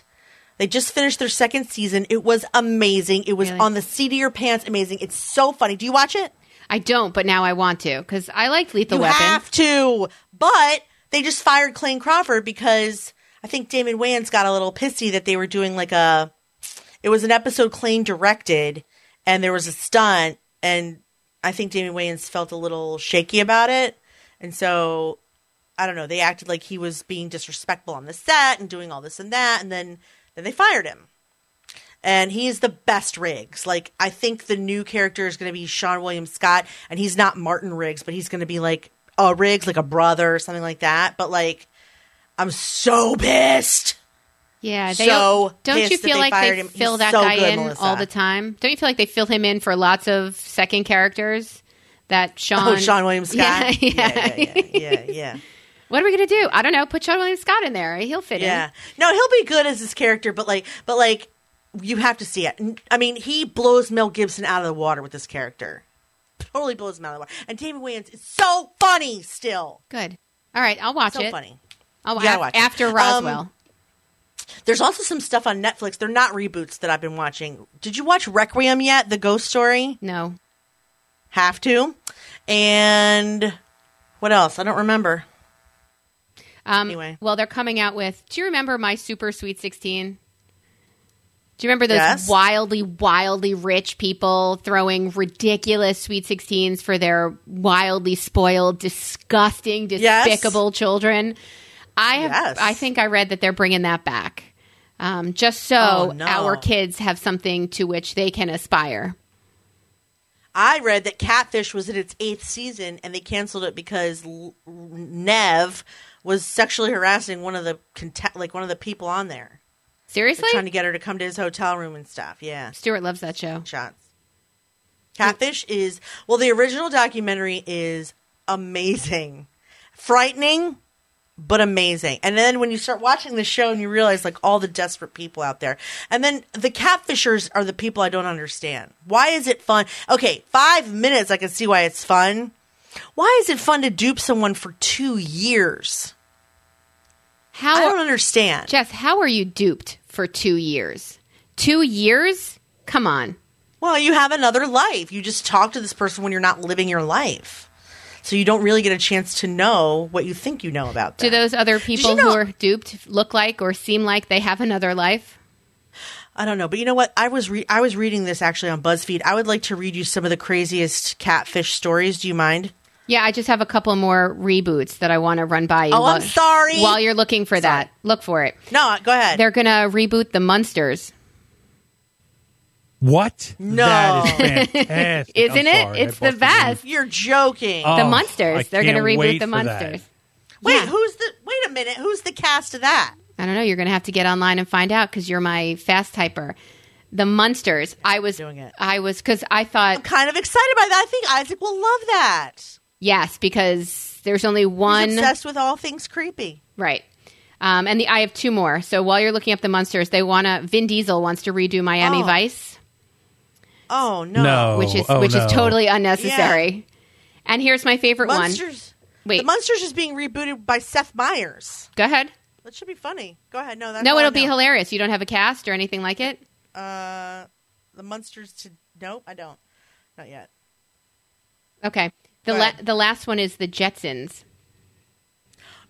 Speaker 1: they just finished their second season. It was amazing. It was
Speaker 2: Really?
Speaker 1: on the seat of your pants. Amazing. It's so funny. Do you watch it?
Speaker 2: I don't, but now I want to because I liked Lethal
Speaker 1: you
Speaker 2: Weapon.
Speaker 1: have to. But they just fired Clayne Crawford because I think Damon Wayans got a little pissy that they were doing like a. It was an episode Clayne directed, and there was a stunt, and I think Damon Wayans felt a little shaky about it, and so I don't know. They acted like he was being disrespectful on the set and doing all this and that, and then then they fired him. And he's the best Riggs. Like I think the new character is going to be Seann William Scott, and he's not Martin Riggs, but he's going to be like a Riggs, like a brother or something like that. But like, I'm so pissed.
Speaker 2: Yeah, they
Speaker 1: So
Speaker 2: don't you
Speaker 1: that
Speaker 2: feel
Speaker 1: they
Speaker 2: like they
Speaker 1: him.
Speaker 2: fill
Speaker 1: He's
Speaker 2: that
Speaker 1: so
Speaker 2: guy
Speaker 1: good,
Speaker 2: in
Speaker 1: Melissa.
Speaker 2: all the time? Don't you feel like they fill him in for lots of second characters? That Sean, <laughs>
Speaker 1: Oh, Seann William Scott. <laughs>
Speaker 2: Yeah,
Speaker 1: yeah,
Speaker 2: yeah.
Speaker 1: yeah, yeah, yeah. yeah.
Speaker 2: What are we gonna do? I don't know. Put Seann William Scott in there. He'll fit
Speaker 1: Yeah.
Speaker 2: in.
Speaker 1: No, he'll be good as his character, but like, but like, you have to see it. I mean, he blows Mel Gibson out of the water with this character. Totally blows him out of the water. And Damon Wayans is so funny still.
Speaker 2: Good. All right, I'll watch it.
Speaker 1: So
Speaker 2: it.
Speaker 1: funny.
Speaker 2: I'll
Speaker 1: You gotta watch it.
Speaker 2: after
Speaker 1: Um,
Speaker 2: Roswell.
Speaker 1: There's also some stuff on Netflix. They're not reboots that I've been watching. Did you watch Requiem yet? The ghost story?
Speaker 2: no.
Speaker 1: Have to. And what else? I don't remember.
Speaker 2: Um,
Speaker 1: Anyway.
Speaker 2: Well, they're coming out with. Do you remember my Super Sweet Sixteen? Do you remember those
Speaker 1: Yes.
Speaker 2: wildly, wildly rich people throwing ridiculous Sweet Sixteens for their wildly spoiled, disgusting,
Speaker 1: Yes.
Speaker 2: despicable children? I have.
Speaker 1: Yes.
Speaker 2: I think I read that they're bringing that back, um, just so
Speaker 1: Oh, no.
Speaker 2: our kids have something to which they can aspire.
Speaker 1: I read that Catfish was in its eighth season and they canceled it because L- Nev was sexually harassing one of the like one of the people on there.
Speaker 2: Seriously,
Speaker 1: trying to get her to come to his hotel room and stuff. Yeah,
Speaker 2: Stuart loves that show.
Speaker 1: shots. Catfish is well, the original documentary is amazing, frightening, but amazing. And then when you start watching the show and you realize like all the desperate people out there, and then the catfishers are the people I don't understand. Why is it fun? Okay, five minutes I can see why it's fun. Why is it fun to dupe someone for two years?
Speaker 2: How
Speaker 1: I don't understand.
Speaker 2: Jess, how are you duped for two years? Two years? Come on.
Speaker 1: Well, you have another life. You just talk to this person when you're not living your life. So you don't really get a chance to know what you think you know about them.
Speaker 2: Do those other people
Speaker 1: you know-
Speaker 2: who are duped look like or seem like they have another life?
Speaker 1: I don't know, but you know what? I was re- I was reading this actually on BuzzFeed. I would like to read you some of the craziest catfish stories. Do you mind?
Speaker 2: Yeah, I just have a couple more reboots that I want to run by you.
Speaker 1: Oh,
Speaker 2: while,
Speaker 1: I'm sorry.
Speaker 2: While you're looking for that, look for it.
Speaker 1: No, go ahead.
Speaker 2: They're going to reboot the Munsters.
Speaker 3: What?
Speaker 1: No.
Speaker 3: That is fantastic. <laughs>
Speaker 2: Isn't
Speaker 3: I'm
Speaker 2: it? It's the
Speaker 3: busted
Speaker 2: best.
Speaker 1: You're joking.
Speaker 3: Oh,
Speaker 2: The
Speaker 3: I
Speaker 2: Munsters. They're going to reboot the
Speaker 3: for.
Speaker 2: Munsters.
Speaker 1: wait,
Speaker 2: yeah.
Speaker 1: who's the? Wait a minute. Who's the cast of that?
Speaker 2: I don't know. You're going to have to get online and find out because you're my fast typer. The Munsters. I was
Speaker 1: Doing it.
Speaker 2: I was because I thought
Speaker 1: I'm kind of excited by that. I think Isaac will love that.
Speaker 2: Yes because there's only one
Speaker 1: He's obsessed with all things creepy.
Speaker 2: right. Um, and the I have two more. So while you're looking up the Munsters, they want to. Vin Diesel wants to redo Miami
Speaker 1: Oh.
Speaker 2: Vice.
Speaker 1: Oh no,
Speaker 3: No.
Speaker 2: which is
Speaker 3: oh,
Speaker 2: which
Speaker 3: no.
Speaker 2: is totally unnecessary. And here's my favorite one. Wait.
Speaker 1: the Munsters is being rebooted by Seth Meyers.
Speaker 2: Go ahead.
Speaker 1: That should be funny. Go ahead. No, that's
Speaker 2: No, it'll be
Speaker 1: know.
Speaker 2: hilarious. You don't have a cast or anything like it.
Speaker 1: Uh, the Munsters to nope, I don't. Not yet.
Speaker 2: Okay. The la- the last one is the Jetsons.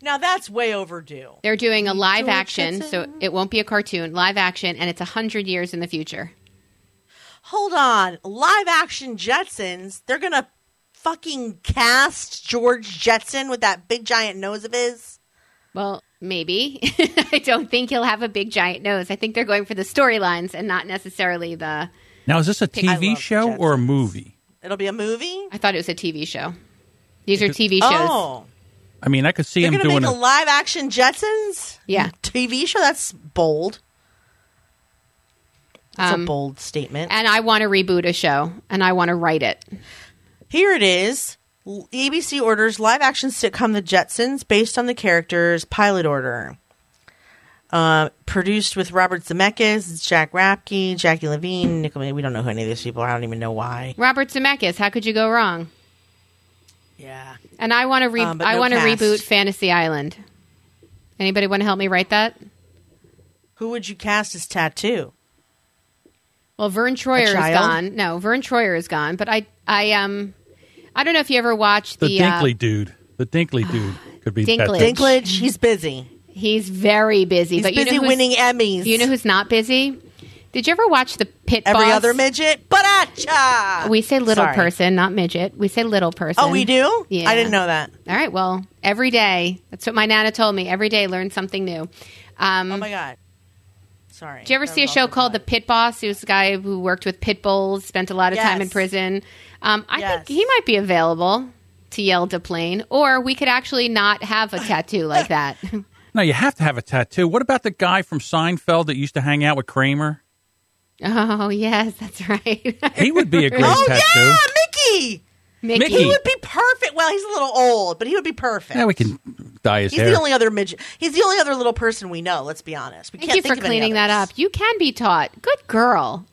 Speaker 1: Now that's way overdue.
Speaker 2: They're doing a mm, live
Speaker 1: George
Speaker 2: action, so it won't be a cartoon. Live action, and it's a hundred years in the future.
Speaker 1: Hold on, live action Jetsons. They're gonna fucking cast George Jetson with that big giant nose of his.
Speaker 2: Well, Maybe. <laughs> I don't think he'll have a big giant nose. I think they're going for the storylines and not necessarily the.
Speaker 3: Now, is this a TV
Speaker 1: love
Speaker 3: show or a movie?
Speaker 1: It'll be a movie.
Speaker 2: I thought it was a TV show. These are TV shows.
Speaker 1: Oh,
Speaker 3: I mean, I could see
Speaker 1: you're
Speaker 3: him
Speaker 1: gonna
Speaker 3: doing
Speaker 1: make
Speaker 3: a.
Speaker 1: a live action Jetsons?
Speaker 2: Yeah.
Speaker 1: TV show. That's bold. That's
Speaker 2: Um,
Speaker 1: a bold statement.
Speaker 2: And I want to reboot a show and I want to write it.
Speaker 1: Here it is. L- ABC orders live action sitcom The Jetsons based on the characters' pilot order. Uh, produced with Robert Zemeckis, Jack Rapke, Jackie Levine, Nicole. We don't know who any of these people are. I don't even know why.
Speaker 2: Robert Zemeckis, how could you go wrong?
Speaker 1: Yeah.
Speaker 2: And I want to re-
Speaker 1: um,
Speaker 2: I
Speaker 1: no
Speaker 2: want to reboot Fantasy Island. Anybody want to help me write that?
Speaker 1: Who would you cast as Tattoo?
Speaker 2: Well, Vern Troyer is gone. No, Vern Troyer is gone. But I, I um, I don't know if you ever watched
Speaker 3: The
Speaker 2: the. uh,
Speaker 3: Dinkley dude. The Dinkley dude could be that <gasps>
Speaker 2: Dinklage.
Speaker 1: Dinklage. He's busy.
Speaker 2: He's very busy.
Speaker 1: He's
Speaker 2: but you
Speaker 1: busy
Speaker 2: know
Speaker 1: winning Emmys.
Speaker 2: You know who's not busy? Did you ever watch the Pit
Speaker 1: Every
Speaker 2: Boss?
Speaker 1: other midget. Baracha.
Speaker 2: We say little
Speaker 1: Sorry.
Speaker 2: person, not midget. We say little person.
Speaker 1: Oh, we do.
Speaker 2: Yeah.
Speaker 1: I didn't know that.
Speaker 2: All right. Well, every day. That's what my nana told me. Every day, learn something new. Um,
Speaker 1: Oh my god. Sorry.
Speaker 2: Did you ever see a show
Speaker 1: awful
Speaker 2: called The. Pit Boss? He was a guy who worked with pit bulls, spent a lot of time in prison. Um, I
Speaker 1: Yes.
Speaker 2: think he might be available to yell to plane, or we could actually not have a tattoo like that. <laughs> <laughs>
Speaker 3: No, you have to have a tattoo. What about the guy from Seinfeld that used to hang out with Kramer?
Speaker 2: oh yes, that's right. <laughs>
Speaker 3: He would be a great
Speaker 1: Oh
Speaker 3: tattoo.
Speaker 1: yeah, Mickey.
Speaker 2: Mickey.
Speaker 3: Mickey.
Speaker 1: He would be perfect. Well, he's a little old, but he would be perfect.
Speaker 3: Yeah, we can dye his
Speaker 1: he's
Speaker 3: hair.
Speaker 1: the only other midget. He's the only other little person we know. Let's be honest. We
Speaker 2: Thank
Speaker 1: can't
Speaker 2: you
Speaker 1: think
Speaker 2: for
Speaker 1: of
Speaker 2: cleaning that up. You can be taught. Good girl.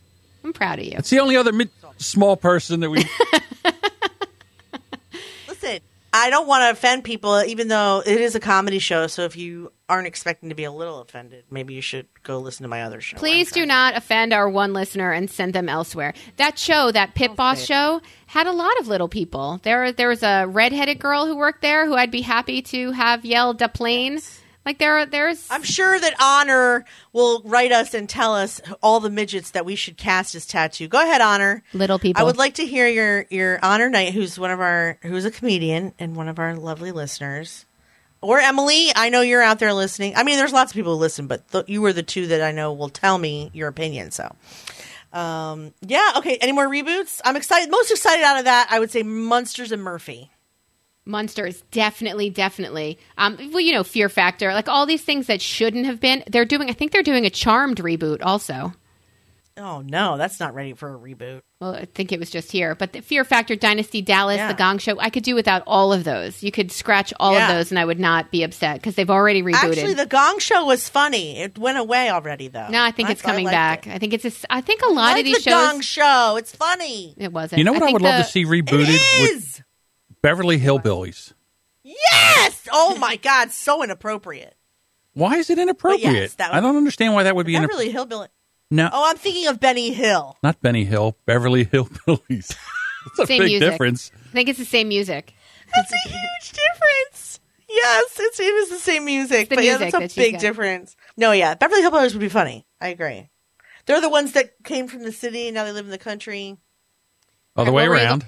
Speaker 2: I'm proud of you.
Speaker 3: it's the only other mid- small person that we. <laughs>
Speaker 1: I don't want to offend people, even though it is a comedy show. So if you aren't expecting to be a little offended, maybe you should go listen to my other show.
Speaker 2: Please do not offend our one listener and send them elsewhere. That show, that Pit oh, Boss
Speaker 1: say it.
Speaker 2: show, had a lot of little people. There, there was a redheaded girl who worked there who I'd be happy to have yell da plane. Like there, are there's.
Speaker 1: I'm sure that Honor will write us and tell us all the midgets that we should cast as tattoo. Go ahead, Honor.
Speaker 2: Little people.
Speaker 1: I would like to hear your your Honor Knight, who's one of our who's a comedian and one of our lovely listeners, or Emily. I know you're out there listening. I mean, there's lots of people who listen, but th- you were the two that I know will tell me your opinion. So, um, yeah, okay. Any more reboots? I'm excited. Most excited out of that, I would say Munsters and Murphy.
Speaker 2: Munsters, definitely, definitely. Um, well, you know, Fear Factor, like all these things that shouldn't have been. They're doing. I think they're doing a Charmed reboot also.
Speaker 1: Oh no, that's not ready for a reboot.
Speaker 2: Well, I think it was just here, but the Fear Factor, Dynasty Dallas,
Speaker 1: Yeah.
Speaker 2: The Gong Show, I could do without all of those. You could scratch all
Speaker 1: Yeah.
Speaker 2: of those, and I would not be upset because they've already rebooted.
Speaker 1: Actually, the Gong Show was funny. It went away already, though.
Speaker 2: no, I think it's
Speaker 1: I- I
Speaker 2: coming
Speaker 1: liked
Speaker 2: back.
Speaker 1: it.
Speaker 2: I think it's. A, s- I think a lot
Speaker 1: I
Speaker 2: of
Speaker 1: like
Speaker 2: these
Speaker 1: the
Speaker 2: shows.
Speaker 1: Gong Show. It's funny.
Speaker 2: It wasn't.
Speaker 3: You know what I,
Speaker 2: think
Speaker 3: would love to see rebooted
Speaker 1: It
Speaker 3: with
Speaker 1: is.
Speaker 3: Beverly Hillbillies.
Speaker 1: Yes. Oh my God, so inappropriate.
Speaker 3: Why is it inappropriate?
Speaker 1: yes, that would-
Speaker 3: I don't understand why that would be
Speaker 1: Beverly
Speaker 3: inappropriate.
Speaker 1: Hillbilly.
Speaker 3: No,
Speaker 1: Oh, I'm thinking of Benny Hill.
Speaker 3: not Benny Hill. Beverly Hillbillies. <laughs> It's a
Speaker 2: Same
Speaker 3: big
Speaker 2: music.
Speaker 3: difference.
Speaker 2: I think it's the same music.
Speaker 1: That's a huge difference. Yes, it's, it is the same music,
Speaker 2: the
Speaker 1: but yeah, that's a
Speaker 2: that
Speaker 1: big difference. No, yeah, Beverly Hillbillies would be funny. I agree. They're the ones that came from the city and now they live in the country.
Speaker 3: Other
Speaker 2: Right,
Speaker 3: way around.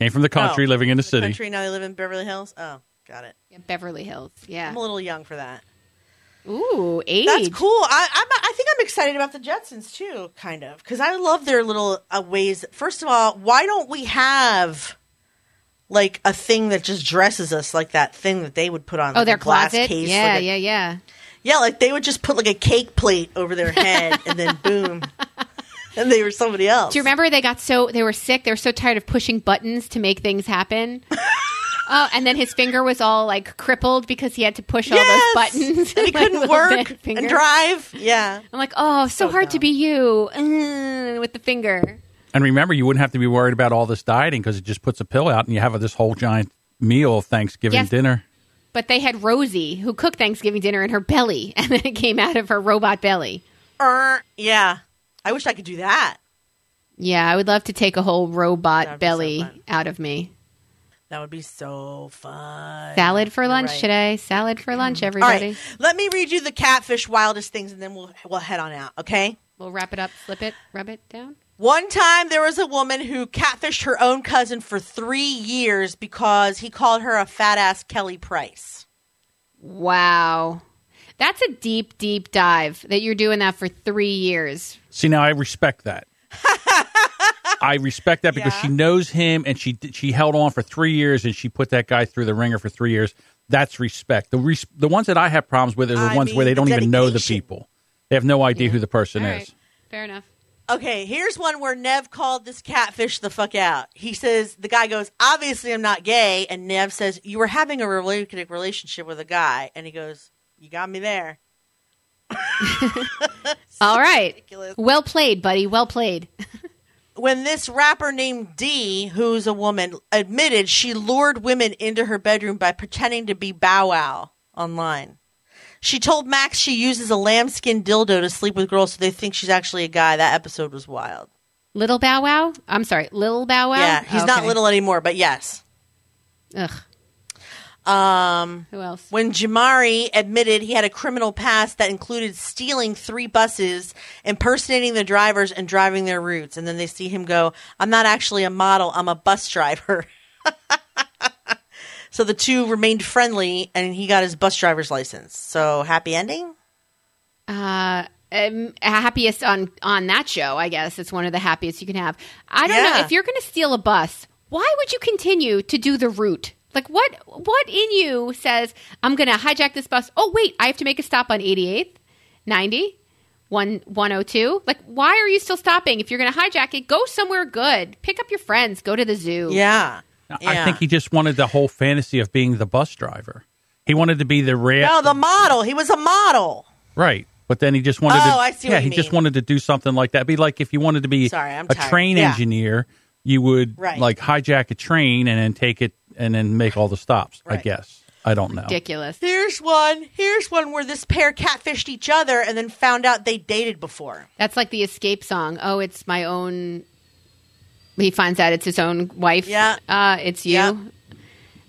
Speaker 3: Came from the country,
Speaker 1: No,
Speaker 3: living in the city.
Speaker 1: Country now they live in Beverly Hills. Oh, got it.
Speaker 2: Yeah, Beverly Hills. Yeah.
Speaker 1: I'm a little young for that.
Speaker 2: Ooh, age.
Speaker 1: That's cool. I, I'm, I think I'm excited about the Jetsons too, kind of, because I love their little uh, ways. First of all, why don't we have like a thing that just dresses us like that thing that they would put on?
Speaker 2: Oh,
Speaker 1: like,
Speaker 2: their
Speaker 1: a glass
Speaker 2: closet.
Speaker 1: case,
Speaker 2: Yeah,
Speaker 1: like a-
Speaker 2: yeah, yeah.
Speaker 1: yeah. Like they would just put like a cake plate over their head, and then boom, <laughs> and <laughs> they were somebody else.
Speaker 2: Do you remember they got so they were sick? They were so tired of pushing buttons to make things happen. <laughs> oh, and then his finger was all like crippled because he had to push all
Speaker 1: Yes!
Speaker 2: those buttons.
Speaker 1: and he <laughs> couldn't work and drive. Yeah,
Speaker 2: I'm like, oh, so,
Speaker 1: So
Speaker 2: hard to be you uh, with the finger.
Speaker 3: And remember, you wouldn't have to be worried about all this dieting because it just puts a pill out and you have this whole giant meal of Thanksgiving
Speaker 2: Yes.
Speaker 3: dinner.
Speaker 2: But they had Rosie who cooked Thanksgiving dinner in her belly, and then it came out of her robot belly.
Speaker 1: Er, yeah. I wish I could do that.
Speaker 2: Yeah, I would love to take a whole robot
Speaker 1: That'd be so
Speaker 2: belly out of me.
Speaker 1: That would be so fun.
Speaker 2: Salad for lunch
Speaker 1: right.
Speaker 2: today. Salad for lunch, everybody.
Speaker 1: right, let me read you the catfish wildest things, and then we'll we'll head on out. Okay.
Speaker 2: We'll wrap it up, slip it, rub it down.
Speaker 1: One time there was a woman who catfished her own cousin for three years because he called her a fat ass Kelly Price.
Speaker 2: Wow. That's a deep, deep dive that you're doing that for three years.
Speaker 3: See, now I respect that. <laughs> I respect that because
Speaker 1: Yeah.
Speaker 3: she knows him and she she held on for three years and she put that guy through the ringer for three years. That's respect. The res- the ones that I have problems with are the
Speaker 1: I
Speaker 3: ones where
Speaker 1: mean,
Speaker 3: they don't
Speaker 1: the
Speaker 3: even know the
Speaker 1: dedication.
Speaker 3: people. They have no idea who the person
Speaker 2: All
Speaker 3: is.
Speaker 2: right. Fair enough.
Speaker 1: Okay, here's one where Nev called this catfish the fuck out. He says, the guy goes, obviously I'm not gay. And Nev says, you were having a romantic relationship with a guy. And he goes, you got me there. <laughs>
Speaker 2: All right.
Speaker 1: ridiculous.
Speaker 2: Well played, buddy. Well played. <laughs>
Speaker 1: When this rapper named D, who's a woman, admitted she lured women into her bedroom by pretending to be Bow Wow online. She told Max she uses a lambskin dildo to sleep with girls so they think she's actually a guy. That episode was wild.
Speaker 2: Little Bow Wow? I'm sorry, Little Bow Wow?
Speaker 1: Yeah, he's not little anymore, but yes.
Speaker 2: Ugh.
Speaker 1: Um,
Speaker 2: Who else?
Speaker 1: when Jamari admitted he had a criminal past that included stealing three buses, impersonating the drivers, and driving their routes. And then they see him go, I'm not actually a model, I'm a bus driver. <laughs> so the two remained friendly, and he got his bus driver's license. So happy ending?
Speaker 2: Uh, um, happiest on on that show, I guess. It's one of the happiest you can have. I don't know if you're going to steal a bus. Why would you continue to do the route? Like what? What in you says I'm going to hijack this bus? Oh wait, I have to make a stop on 88th, 90, 1 102. Like why are you still stopping? If you're going to hijack it, go somewhere good. Pick up your friends. Go to the zoo.
Speaker 1: Yeah.
Speaker 3: I
Speaker 1: Yeah.
Speaker 3: think he just wanted the whole fantasy of being the bus driver. He wanted to be the rare,
Speaker 1: No, the model. He was a model.
Speaker 3: right? But then he just wanted
Speaker 1: Oh,
Speaker 3: to.
Speaker 1: I see
Speaker 3: Yeah,
Speaker 1: what
Speaker 3: he
Speaker 1: you
Speaker 3: just wanted to do something like that. Be like if you wanted to be
Speaker 1: Sorry, I'm
Speaker 3: a
Speaker 1: tired.
Speaker 3: train
Speaker 1: Yeah.
Speaker 3: engineer, you would
Speaker 1: Right.
Speaker 3: like hijack a train and then take it and then make all the stops. I guess I don't know.
Speaker 2: Ridiculous.
Speaker 1: Here's one. Here's one where this pair catfished each other and then found out they dated before.
Speaker 2: That's like the escape song. Oh, it's my own. He finds out it's his own wife.
Speaker 1: Yeah.
Speaker 2: Uh, it's you.
Speaker 1: Yeah.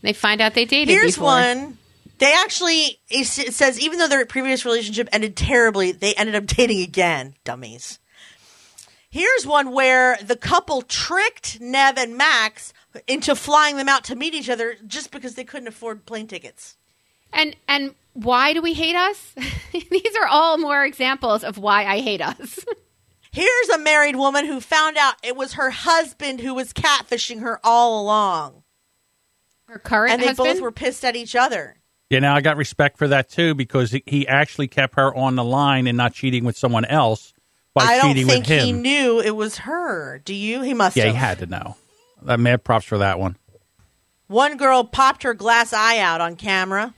Speaker 2: They find out they dated
Speaker 1: Here's
Speaker 2: before.
Speaker 1: one. They actually it says even though their previous relationship ended terribly, they ended up <laughs> dating again. Dummies. Here's one where the couple tricked Nev and Max into flying them out to meet each other just because they couldn't afford plane tickets.
Speaker 2: And and why do we hate us? <laughs> These are all more examples of why I hate us. <laughs>
Speaker 1: Here's a married woman who found out it was her husband who was catfishing her all along,
Speaker 2: Her current
Speaker 1: and they
Speaker 2: husband.
Speaker 1: both were pissed at each other.
Speaker 3: Yeah, now I got respect for that too because he- he actually kept her on the line and not cheating with someone else by
Speaker 1: I don't
Speaker 3: cheating
Speaker 1: think
Speaker 3: with him.
Speaker 1: he knew it was her. Do you? He must
Speaker 3: yeah,
Speaker 1: have.
Speaker 3: he had to know. Uh, mad props for that one.
Speaker 1: One girl popped her glass eye out on camera.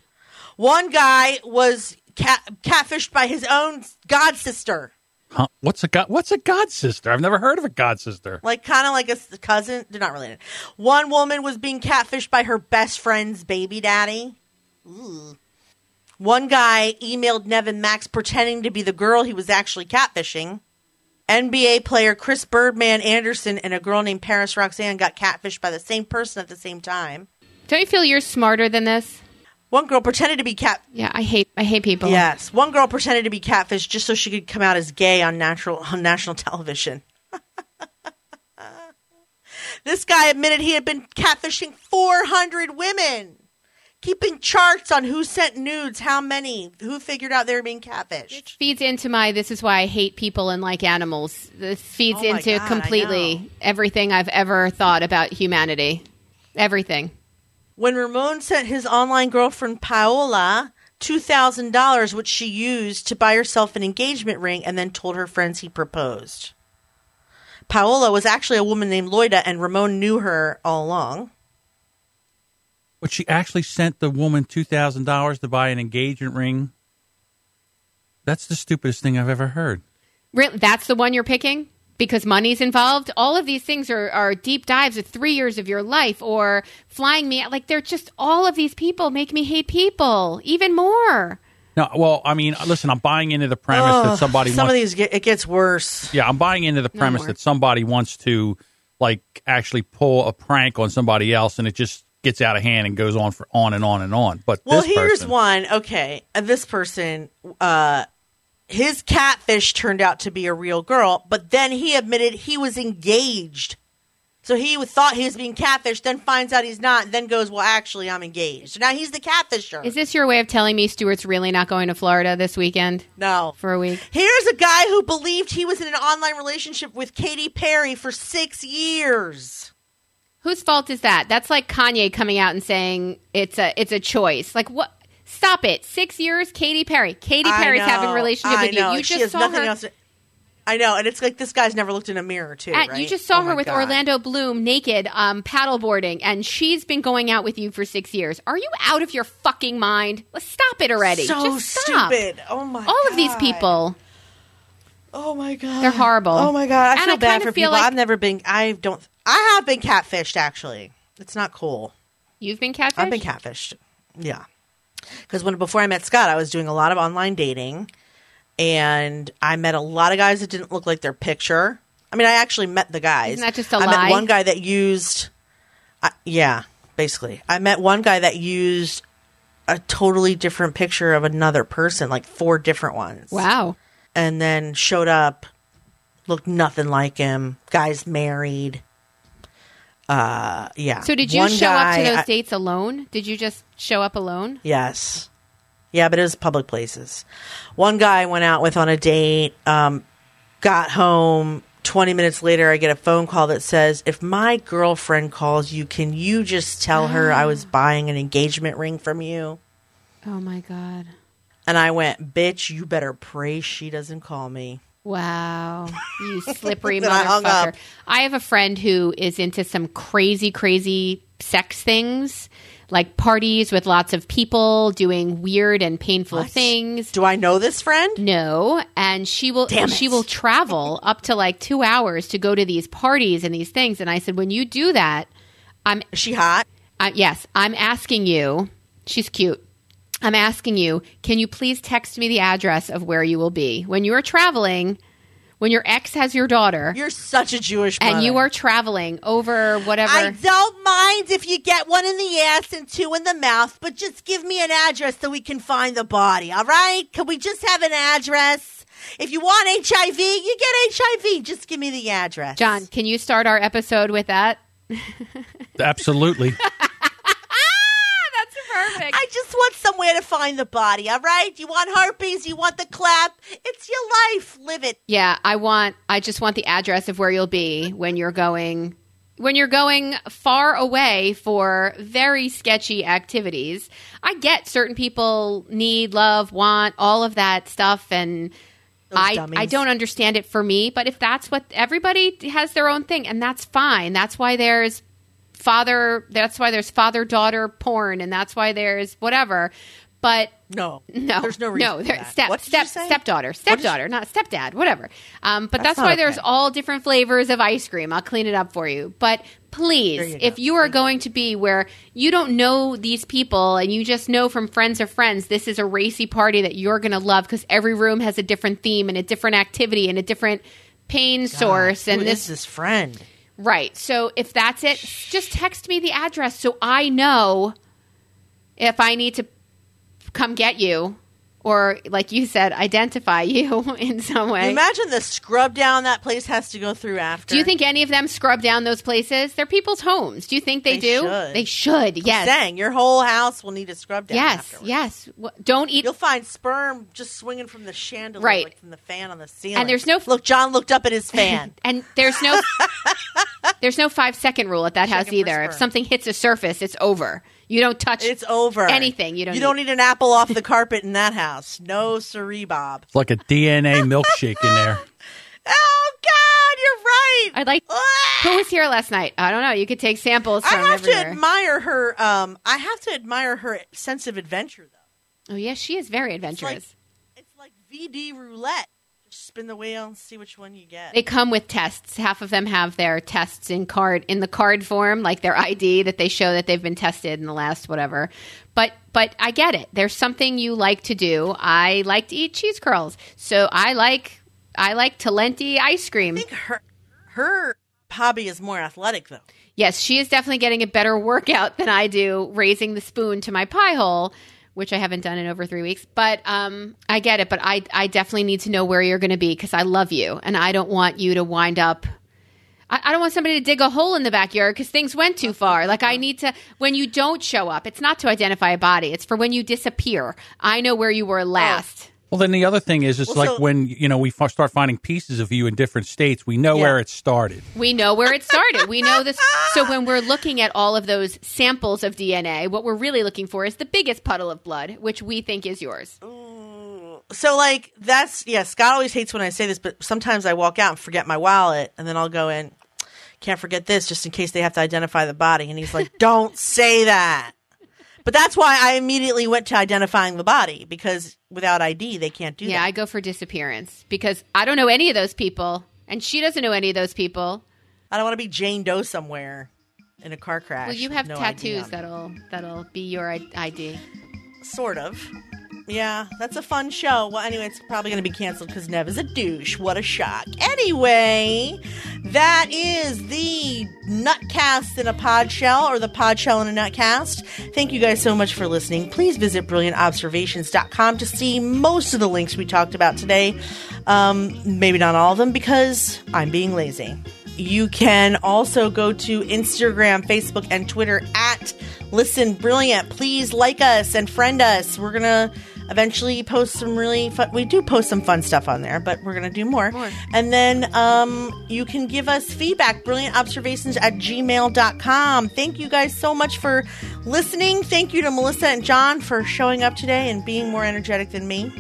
Speaker 1: One guy was cat, catfished by his own god sister,
Speaker 3: Huh? What's a god? What's a god sister? I've never heard of a god sister.
Speaker 1: like kind of like a cousin. They're not related. One woman was being catfished by her best friend's baby daddy. Ooh. One guy emailed Nev and Max pretending to be the girl he was actually catfishing. NBA player Chris Birdman Andersen and a girl named Paris Roxanne got catfished by the same person at the same time.
Speaker 2: Don't you feel you're smarter than this?
Speaker 1: One girl pretended to be cat
Speaker 2: Yeah, I hate I hate people.
Speaker 1: Yes, one girl pretended to be catfish just so she could come out as gay on natural on national <laughs> television. <laughs> this guy admitted he had been catfishing 400 women, keeping charts on who sent nudes, how many, who figured out they were being catfished.
Speaker 2: Feeds into my this is why I hate people and like animals. This feeds
Speaker 1: Oh
Speaker 2: into
Speaker 1: God,
Speaker 2: completely everything I've ever thought about humanity. Everything.
Speaker 1: When Ramon sent his online girlfriend Paola $2,000, which she used to buy herself an engagement ring and then told her friends he proposed. Paola was actually a woman named Loida, and Ramon knew her all along.
Speaker 3: But she actually sent the woman two thousand dollars to buy an engagement ring. That's the stupidest thing I've ever heard.
Speaker 2: Really, that's the one you're picking because money's involved. All of these things are, are deep dives of three years of your life or flying me. Like they're just all of these people make me hate people even more.
Speaker 3: No, well, I mean, listen, I'm buying into the premise that somebody
Speaker 1: some
Speaker 3: wants.
Speaker 1: of these get, it gets worse.
Speaker 3: yeah, I'm buying into the premise
Speaker 2: more.
Speaker 3: that somebody wants to like actually pull a prank on somebody else, and it just gets out of hand and goes on for on and on and on. But
Speaker 1: Well,
Speaker 3: this
Speaker 1: here's
Speaker 3: person,
Speaker 1: one. Okay, uh, this person, uh, his catfish turned out to be a real girl, but then he admitted he was engaged. So he thought he was being catfished, then finds out he's not, then goes, "Well, actually, I'm engaged." So now he's the catfisher.
Speaker 2: Is this your way of telling me Stuart's really not going to Florida this weekend
Speaker 1: no.
Speaker 2: for a week?
Speaker 1: Here's a guy who believed he was in an online relationship with Katy Perry for six years.
Speaker 2: Whose fault is that? That's like Kanye coming out and saying it's a it's a choice. Like what? Stop it! Six years, Katy Perry. Katy Perry's having a
Speaker 1: know,
Speaker 2: relationship
Speaker 1: I
Speaker 2: with
Speaker 1: know.
Speaker 2: you. You
Speaker 1: She
Speaker 2: just saw her.
Speaker 1: to- I know, and it's like this guy's never looked in a mirror too.
Speaker 2: At,
Speaker 1: right?
Speaker 2: You just saw
Speaker 1: Oh
Speaker 2: her with
Speaker 1: God.
Speaker 2: Orlando Bloom naked, um, paddleboarding, and she's been going out with you for six years. Are you out of your fucking mind? Let's stop it already.
Speaker 1: So
Speaker 2: Just stop.
Speaker 1: stupid. Oh my.
Speaker 2: All of these people.
Speaker 1: Oh my god,
Speaker 2: They're horrible.
Speaker 1: Oh my god, I
Speaker 2: And
Speaker 1: feel
Speaker 2: I
Speaker 1: bad for
Speaker 2: feel
Speaker 1: people.
Speaker 2: like-
Speaker 1: I've never been. I don't. I have been catfished. Actually, it's not cool.
Speaker 2: You've been catfished.
Speaker 1: I've been catfished. Yeah, because when before I met Scott, I was doing a lot of online dating, and I met a lot of guys that didn't look like their picture. I mean, I actually met the guys.
Speaker 2: Isn't that just a
Speaker 1: I
Speaker 2: lie?
Speaker 1: I met one guy that used. I yeah, basically, I met one guy that used a totally different picture of another person, like four different ones
Speaker 2: Wow.
Speaker 1: and then showed up, looked nothing like him. Guy's married. Uh, yeah.
Speaker 2: So did you
Speaker 1: One
Speaker 2: show up to those
Speaker 1: I-
Speaker 2: dates alone? Did you just show up alone?
Speaker 1: yes. Yeah, but it was public places. One guy I went out with on a date, um, got home. 20 minutes later, I get a phone call that says, If my girlfriend calls you, can you just tell her I was <gasps> buying an engagement ring from you?
Speaker 2: Oh my god.
Speaker 1: And I went, Bitch, you better pray she doesn't call me.
Speaker 2: Wow. You <laughs> slippery
Speaker 1: Then I
Speaker 2: motherfucker. I have a friend who is into some crazy, crazy sex things, like parties with lots of people doing weird and painful
Speaker 1: What?
Speaker 2: things.
Speaker 1: Do I know this friend?
Speaker 2: No, and she will
Speaker 1: Damn
Speaker 2: she will travel <laughs> up to like 2 hours to go to these parties and these things and I said when you do that, I'm
Speaker 1: Is she hot?
Speaker 2: uh, yes, I'm asking you. She's cute. I'm asking you, can you please text me the address of where you will be when you are traveling? When your ex has your daughter
Speaker 1: You're such a Jewish mother.
Speaker 2: and you are traveling over whatever.
Speaker 1: I don't mind if you get one in the ass and two in the mouth, but just give me an address so we can find the body, all right? Can we just have an address? If you want HIV, you get HIV. Just give me the address.
Speaker 2: John, can you start our episode with that?
Speaker 3: Absolutely. <laughs>
Speaker 2: Perfect.
Speaker 1: I just want somewhere to find the body, all right? You want herpes? You want the clap? It's your life. Live it.
Speaker 2: Yeah, I want I just want the address of where you'll be when you're going when you're going far away for very sketchy activities. I get certain people need love, want all of that stuff and I,
Speaker 1: dummies.
Speaker 2: I don't understand it for me, but if that's what everybody has their own thing and that's fine. That's why there's father that's why there's father daughter porn and that's why there's whatever. But
Speaker 1: No.
Speaker 2: no,
Speaker 1: There's no reason.
Speaker 2: No, there- step,
Speaker 1: What
Speaker 2: step,
Speaker 1: you
Speaker 2: stepdaughter,
Speaker 1: you-
Speaker 2: stepdaughter, not stepdad, whatever. Um, but that's,
Speaker 1: That's
Speaker 2: why there's all different flavors of ice cream. I'll clean it up for you. But please,
Speaker 1: you
Speaker 2: if you are going to be where you don't know these people and you just know from friends of friends, this is a racy party that you're going to love because every room has a different theme and a different activity and a different pain source.
Speaker 1: Who
Speaker 2: and
Speaker 1: is
Speaker 2: this
Speaker 1: this friend?
Speaker 2: Right. So if that's it, just text me the address so I know if I need to come get you or, like you said, identify <laughs> you in some way.
Speaker 1: Imagine the scrub down that place has to go through after.
Speaker 2: do you think any of them scrub down those places? They're people's homes. Do you think they,
Speaker 1: They
Speaker 2: do?
Speaker 1: should.
Speaker 2: They should. Yes.
Speaker 1: Dang, your whole house will need a scrub down.
Speaker 2: yes.
Speaker 1: afterwards.
Speaker 2: Yes. Wh- Don't eat.
Speaker 1: You'll find sperm just swinging from the chandelier,
Speaker 2: Right.
Speaker 1: like from the fan on the ceiling.
Speaker 2: And there's no-
Speaker 1: look. John looked up at his <laughs> fan.
Speaker 2: And there's no <laughs> there's no five second rule at that house
Speaker 1: Checking for
Speaker 2: either. If something hits a surface, it's over. You don't touch
Speaker 1: it's over.
Speaker 2: anything. You don't.
Speaker 1: You
Speaker 2: need.
Speaker 1: don't need an apple off the carpet in that house. No, siree, Bob.
Speaker 3: It's like a DNA <laughs> milkshake in there.
Speaker 1: Oh God, you're right.
Speaker 2: I'd like. Who was here last night? I don't know. You could take samples
Speaker 1: I
Speaker 2: from
Speaker 1: have
Speaker 2: everywhere.
Speaker 1: to admire her. Um, I have to admire her sense of adventure, though.
Speaker 2: oh yes, she is very
Speaker 1: It's
Speaker 2: adventurous.
Speaker 1: like it's like VD roulette. Spin the wheel and see which one you get.
Speaker 2: they come with tests. Half of them have their tests in card in the card form, like their ID that they show that they've been tested in the last whatever. But but I get it. There's something you like to do. I like to eat cheese curls, so I like I like Talenti ice cream.
Speaker 1: I think her her hobby is more athletic, though.
Speaker 2: Yes, she is definitely getting a better workout than I do raising the spoon to my pie hole, which I haven't done in over three weeks. But um, I get it. But I, I definitely need to know where you're going to be because I love you and I don't want you to wind up. I, I don't want somebody to dig a hole in the backyard because things went too far. Like I need to. When you don't show up, it's not to identify a body. It's for when you disappear. I know where you were last.
Speaker 3: Well, then the other thing is, it's
Speaker 1: Well,
Speaker 3: like
Speaker 1: so-
Speaker 3: when you know we f- start finding pieces of you in different states. We know
Speaker 1: Yeah.
Speaker 3: where it started.
Speaker 2: We know where it started. We know this. So when we're looking at all of those samples of DNA, what we're really looking for is the biggest puddle of blood, which we think is yours.
Speaker 1: So like that's yeah. Scott always hates when I say this, but sometimes I walk out and forget my wallet, and then I'll go in. Can't forget this, just in case they have to identify the body. And he's like, <laughs> "Don't say that." But that's why I immediately went to identifying the body because without ID they can't do
Speaker 2: Yeah,
Speaker 1: that.
Speaker 2: Yeah, I go for disappearance because I don't know any of those people, and she doesn't know any of those people.
Speaker 1: I don't want to be Jane Doe somewhere in a car crash.
Speaker 2: Well, you have
Speaker 1: no
Speaker 2: tattoos that'll that'll be your ID.
Speaker 1: Sort of. Yeah, that's a fun show. Well, anyway, it's probably going to be canceled because Nev is a douche. What a shock. Anyway, that is the Nutcast in a Pod Shell or the Pod Shell in a Nutcast. Thank you guys so much for listening. Please visit brilliantobservations.com to see most of the links we talked about today. Um, maybe not all of them because I'm being lazy. You can also go to Instagram, Facebook, and Twitter at Listen Brilliant. Please like us and friend us. We're going to eventually post some really fun. We do post some fun stuff on there, but we're going to do more.
Speaker 2: More.
Speaker 1: And then um, you can give us feedback, brilliantobservations at gmail.com. Thank you guys so much for listening. Thank you to Melissa and John for showing up today and being more energetic than me.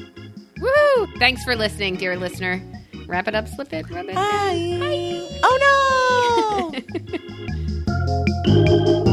Speaker 2: Woo! Thanks for listening, dear listener. Wrap it up, slip it, rub it.
Speaker 1: Bye. Oh no! <laughs>